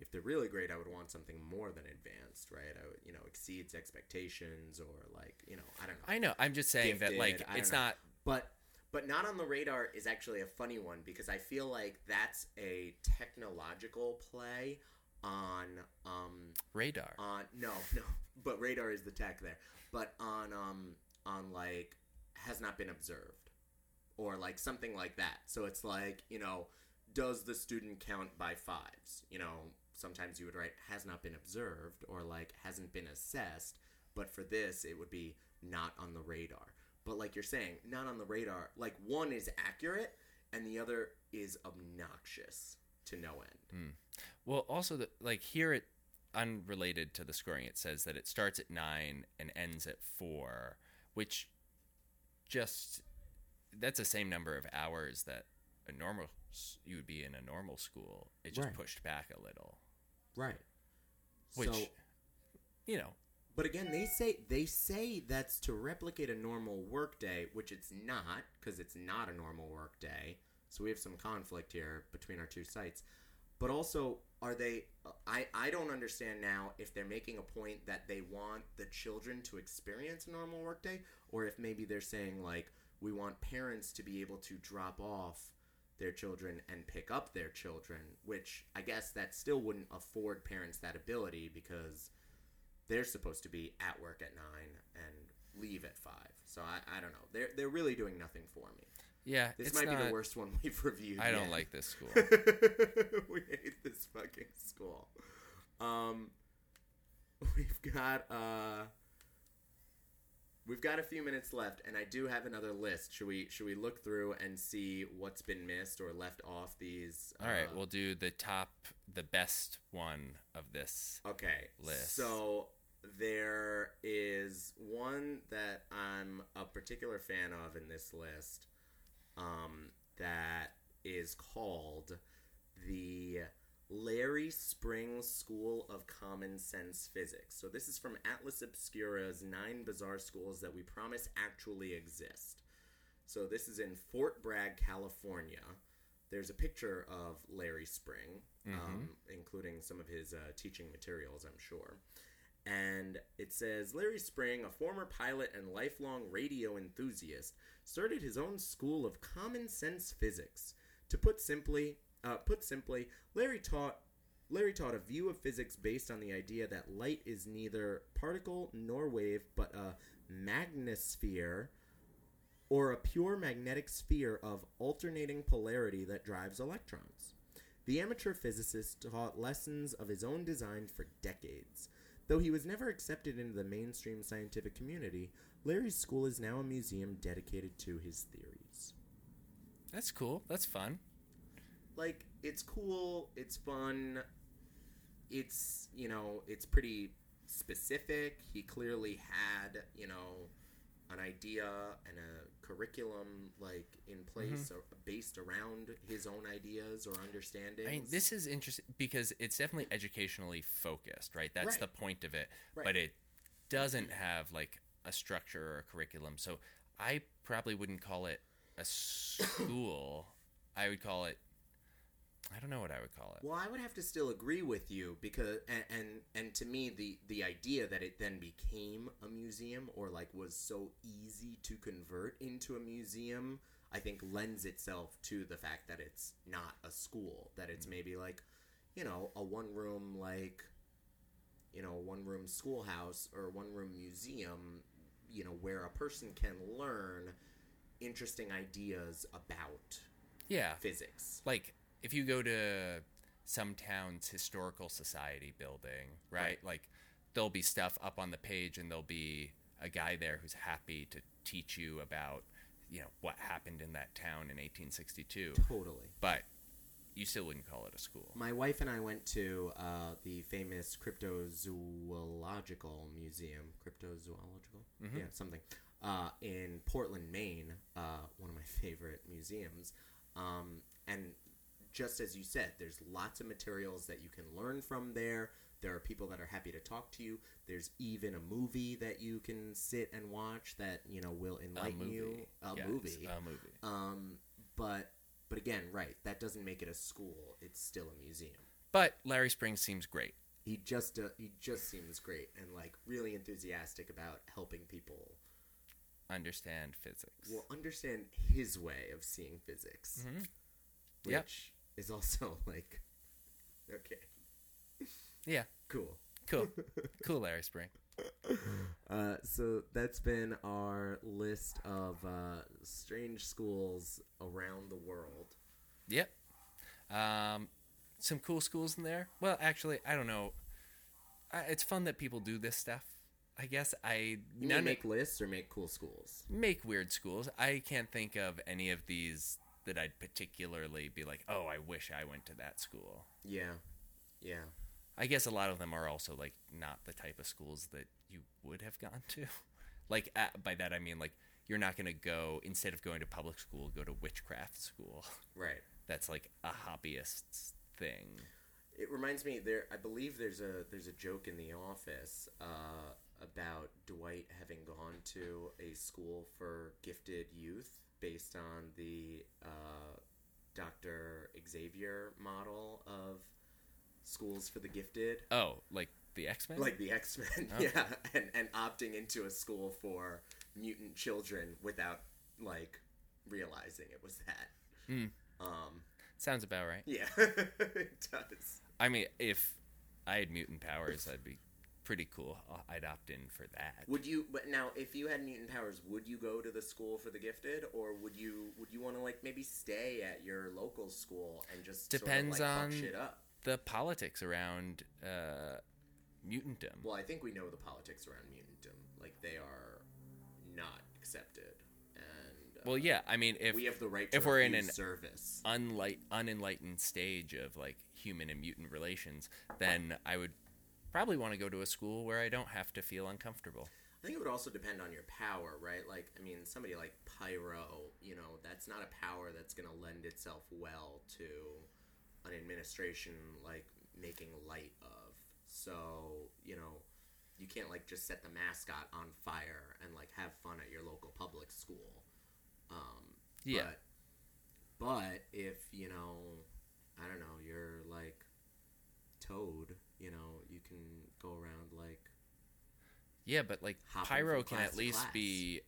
if they're really great, I would want something more than advanced, right? I would you know exceeds expectations or like you know I don't know. I know. I'm just saying that like Gifted, I don't it's know. not. But but not on the radar is actually a funny one because I feel like that's a technological play on um Radar. on no no but radar is the tech there. But on um on like has not been observed or like something like that. So it's like you know does the student count by fives? You know sometimes you would write has not been observed or like hasn't been assessed but for this it would be not on the radar but like you're saying not on the radar. Like one is accurate and the other is obnoxious to no end. Hmm. Well, also, the, like here, it unrelated to the scoring, it says that it starts at nine and ends at four, which just that's the same number of hours that a normal you would be in a normal school. It just Right. pushed back a little, right. Which so you know, But again, they say they say that's to replicate a normal workday, which it's not because it's not a normal workday. So we have some conflict here between our two sites. But also, are they? I I don't understand now if they're making a point that they want the children to experience a normal workday, or if maybe they're saying like we want parents to be able to drop off their children and pick up their children, which I guess that still wouldn't afford parents that ability because they're supposed to be at work at nine and leave at five. So I, I don't know. They're they're really doing nothing for me. yeah, This might be the worst one we've reviewed. I don't like this school. we hate this fucking school. Um, we've got uh, we've got a few minutes left, and I do have another list. Should we should we look through and see what's been missed or left off these? All right, uh, we'll do the top, the best one of this. Okay. list. So there is one that I'm a particular fan of in this list um, that is called the Larry Springs School of Common Sense Physics. So this is from Atlas Obscura's Nine Bizarre Schools That We Promise Actually Exist. So this is in Fort Bragg, California. There's a picture of Larry Spring, um, including some of his uh, teaching materials, I'm sure. And it says Larry Spring, a former pilot and lifelong radio enthusiast, started his own school of common sense physics. To put simply, uh, put simply, Larry taught Larry taught a view of physics based on the idea that light is neither particle nor wave, but a magnosphere or a pure magnetic sphere of alternating polarity that drives electrons. The amateur physicist taught lessons of his own design for decades. Though he was never accepted into the mainstream scientific community, Larry's school is now a museum dedicated to his theories. That's cool. That's fun. Like, it's cool, it's fun, it's, you know, it's pretty specific. He clearly had, you know, an idea and a curriculum like in place mm-hmm. or based around his own ideas or understanding. I mean, this is interesting because it's definitely educationally focused, right? That's Right. the point of it. Right. But it doesn't have like a structure or a curriculum. So I probably wouldn't call it a school. I would call it I don't know what I would call it. Well, I would have to still agree with you because, and, and and to me, the the idea that it then became a museum or like was so easy to convert into a museum, I think lends itself to the fact that it's not a school. That it's mm-hmm. maybe like, you know, a one room like, you know, one room schoolhouse or one room museum, you know, where a person can learn interesting ideas about Yeah. physics. like if you go to some town's historical society building, right? Right. Like there'll be stuff up on the page and there'll be a guy there who's happy to teach you about, you know, what happened in that town in 1862. Totally. But you still wouldn't call it a school. My wife and I went to uh, the famous cryptozoological museum, cryptozoological, yeah, something, uh, in Portland, Maine. Uh, one of my favorite museums, um, and just as you said, there's lots of materials that you can learn from there. There are people that are happy to talk to you. There's even a movie that you can sit and watch that you know will A enlighten movie. you. A Yeah, movie. A movie. Um, but but again, right? That doesn't make it a school. It's still a museum. But Larry Springs seems great. He just uh, he just seems great and like really enthusiastic about helping people Understand physics. well understand his way of seeing physics, Mhm. which Yep. Is also like okay, Yeah. cool. Cool. cool, Larry Spring. Uh, so that's been our list of uh, strange schools around the world. Yep. Um, some cool schools in there. Well, actually, I don't know. I, it's fun that people do this stuff. I guess I You none make lists or make cool schools? make weird schools. I can't think of any of these that I'd particularly be like, oh, I wish I went to that school. Yeah, yeah. I guess a lot of them are also like not the type of schools that you would have gone to. like uh, by that I mean like you're not going to go instead of going to public school, go to witchcraft school. Right. That's like a hobbyist's thing. It reminds me there. I believe there's a there's a joke in The Office uh, about Dwight having gone to a school for gifted youth based on the uh, Doctor Xavier model of schools for the gifted, Oh, like the X Men. like the X Men. Oh. Yeah, and and opting into a school for mutant children without like realizing it was that. Hmm. Um, sounds about right. yeah, it does. I mean, if I had mutant powers, I'd be pretty cool. I- I'd opt in for that. Would you? But now, if you had mutant powers, would you go to the school for the gifted, or would you? Would you want to like maybe stay at your local school and just Depends sort of, like, on- fuck shit up? The politics around uh, mutantdom. Well, I think we know the politics around mutantdom. Like they are not accepted, and uh, Well, yeah. I mean, if we have the right to if we're in an service. unlight, unenlightened stage of like human and mutant relations, then I would probably want to go to a school where I don't have to feel uncomfortable. I think it would also depend on your power, right? Like, I mean, somebody like Pyro, you know, that's not a power that's going to lend itself well to an administration like making light of. So, you know, you can't like just set the mascot on fire and like have fun at your local public school. Um, Yeah. But, but if you know, I don't know, you're like Toad, you know, you can go around like Yeah, but like Hopping Pyro can at least class. be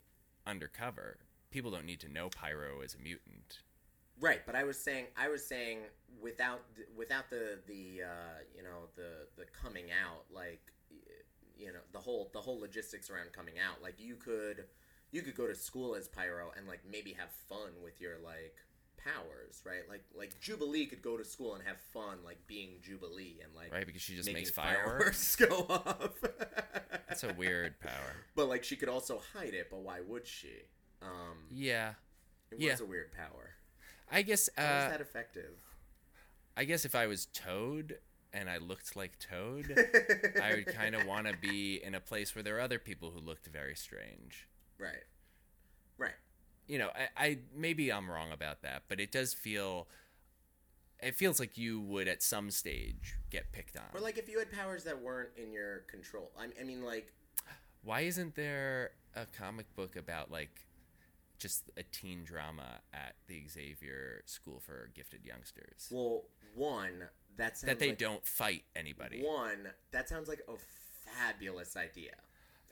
undercover. People don't need to know Pyro is a mutant. Right, but I was saying, I was saying, without without the the uh, you know the the coming out, like you know the whole the whole logistics around coming out, like you could you could go to school as Pyro and like maybe have fun with your like powers, right? Like like Jubilee could go to school and have fun, like being Jubilee and like Right, because she just makes fireworks. go off. That's a weird power. But like she could also hide it, but why would she? Um, Yeah. it Yeah. was a weird power. I guess How uh is that effective? I guess if I was Toad and I looked like Toad, I would kind of want to be in a place where there are other people who looked very strange. right, right. You know, I, I maybe I'm wrong about that, but it does feel it feels like you would at some stage get picked on. Or like if you had powers that weren't in your control. I, I mean, like Why isn't there a comic book about like just a teen drama at the Xavier School for Gifted Youngsters well, one that sounds that they like, don't fight anybody? One that sounds like a fabulous idea.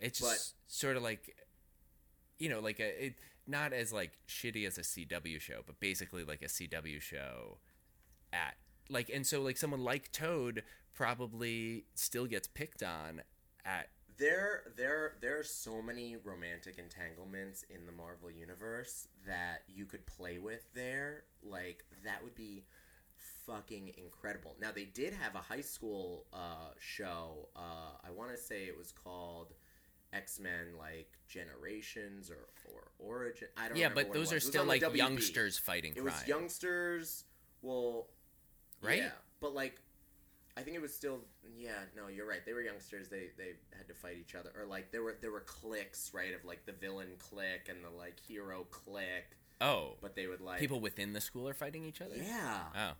It's But- just sort of like, you know, like a it, not as like shitty as a CW show, but basically like a CW show at like, and so like someone like Toad probably still gets picked on at There, there, there are so many romantic entanglements in the Marvel universe that you could play with there. Like that would be fucking incredible. Now they did have a high school uh, show. Uh, I want to say it was called X Men, like Generations or or Origin. I don't. yeah, but those are still like youngsters fighting It crime. was youngsters. Well, Right? Yeah, but like, I think it was still. Yeah, no, you're right. They were youngsters. They they had to fight each other, or like there were there were cliques, right? Of like the villain clique and the like hero clique. oh, But they would like people within the school are fighting each other. Yeah, Oh,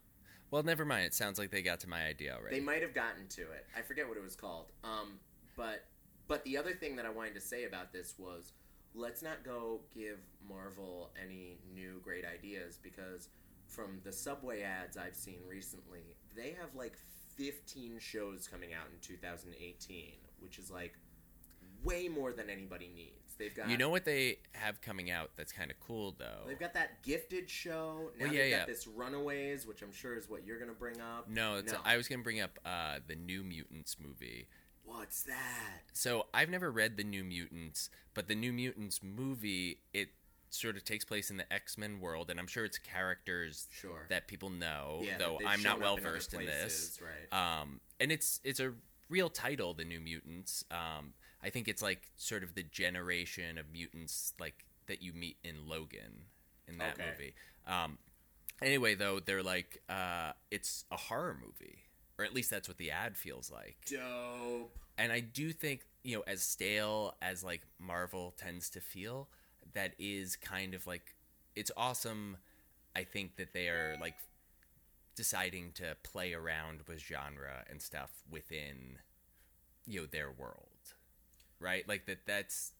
well, never mind. It sounds like they got to my idea already. they might have gotten to it. I forget what it was called. Um, but but the other thing that I wanted to say about this was, let's not go give Marvel any new great ideas because from the Subway ads I've seen recently, they have like 15 shows coming out in 2018, which is like way more than anybody needs. They've got you know what they have coming out that's kind of cool though. They've got that gifted show. Now Well, yeah, they've yeah. got this Runaways, which I'm sure is what you're gonna bring up. No, it's No. I was gonna bring up uh, the New Mutants movie. What's that? So I've never read the New Mutants, but the New Mutants movie it sort of takes place in the X Men world, and I'm sure it's characters Sure. that people know, Yeah, though I'm not well up in versed in this. Right. Um, and it's it's a real title, the New Mutants. Um, I think it's like sort of the generation of mutants like that you meet in Logan in that Okay. movie. Um, anyway, though, they're like uh, it's a horror movie, or at least that's what the ad feels like Dope. and I do think you know as stale as like Marvel tends to feel, that is kind of like it's awesome. I think that they are like deciding to play around with genre and stuff within you know their world, right? Like that. That's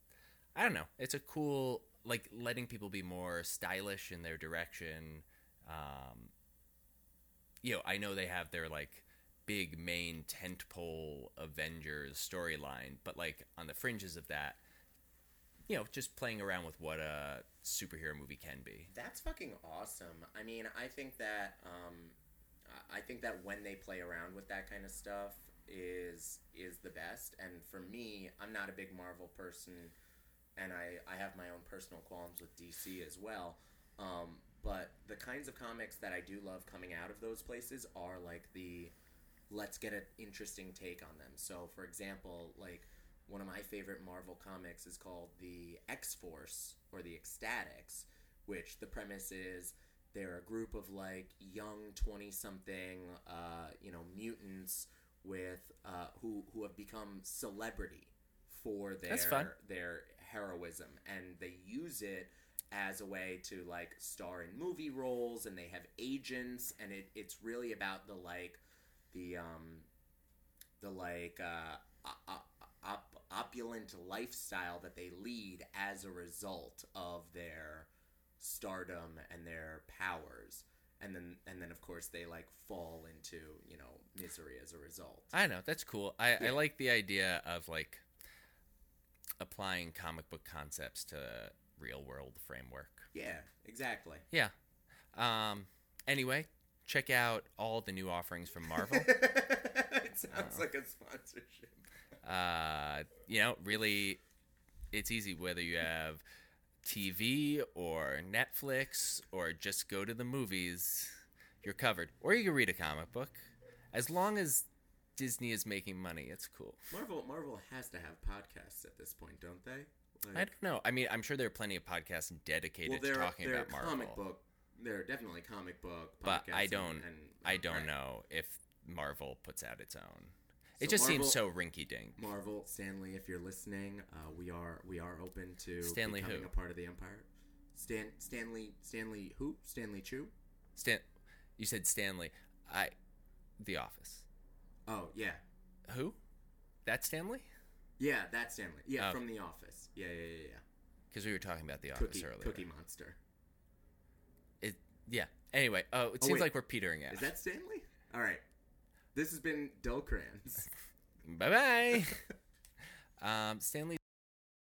I don't know. It's a cool like letting people be more stylish in their direction. Um, you know, I know they have their like big main tentpole Avengers storyline, but like on the fringes of that, you know, just playing around with what a superhero movie can be. That's fucking awesome. I mean, I think that um, I- think that when they play around with that kind of stuff is is the best. And for me, I'm not a big Marvel person, and I I have my own personal qualms with DC as well. Um, but the kinds of comics that I do love coming out of those places are like the let's get an interesting take on them. So, for example, like one of my favorite Marvel comics is called the X Force or the X-Statix, which the premise is they're a group of like young twenty something, uh, you know, mutants with uh, who who have become celebrity for their their heroism, and they use it as a way to like star in movie roles, and they have agents, and it, it's really about the like the um the like uh o- o- op- opulent lifestyle that they lead as a result of their stardom and their powers and then and then of course they like fall into you know misery as a result I know that's cool. I, I like the idea of like applying comic book concepts to real world framework. yeah exactly Yeah. Um. Anyway, check out all the new offerings from Marvel. it sounds Oh. like a sponsorship uh, you know, really, it's easy whether you have TV or Netflix or just go to the movies, you're covered. Or you can read a comic book. As long as Disney is making money, it's cool. marvel marvel has to have podcasts at this point don't they Like- I don't know. I mean, I'm sure there are plenty of podcasts dedicated well to talking about Marvel. comic book they're definitely comic book But I don't- and, I don't right. know if Marvel puts out its own. It So just Marvel- seems so rinky dink. Marvel, Stanley, if you're listening, uh, we are we are open to Stanley becoming who? a part of the Empire. Stan Stanley Stanley who? Stanley Chu? Stan, you said Stanley. I, The Office. Oh yeah, Who? That's Stanley? yeah, that's Stanley. Yeah, Oh. from The Office. Yeah, yeah, yeah, yeah. Because we were talking about The Office Cookie earlier. Cookie Monster. Yeah. Anyway, oh, it Oh, seems wait. like we're petering out. Is that Stanley? All right. This has been Delcrans. Bye bye. um, Stanley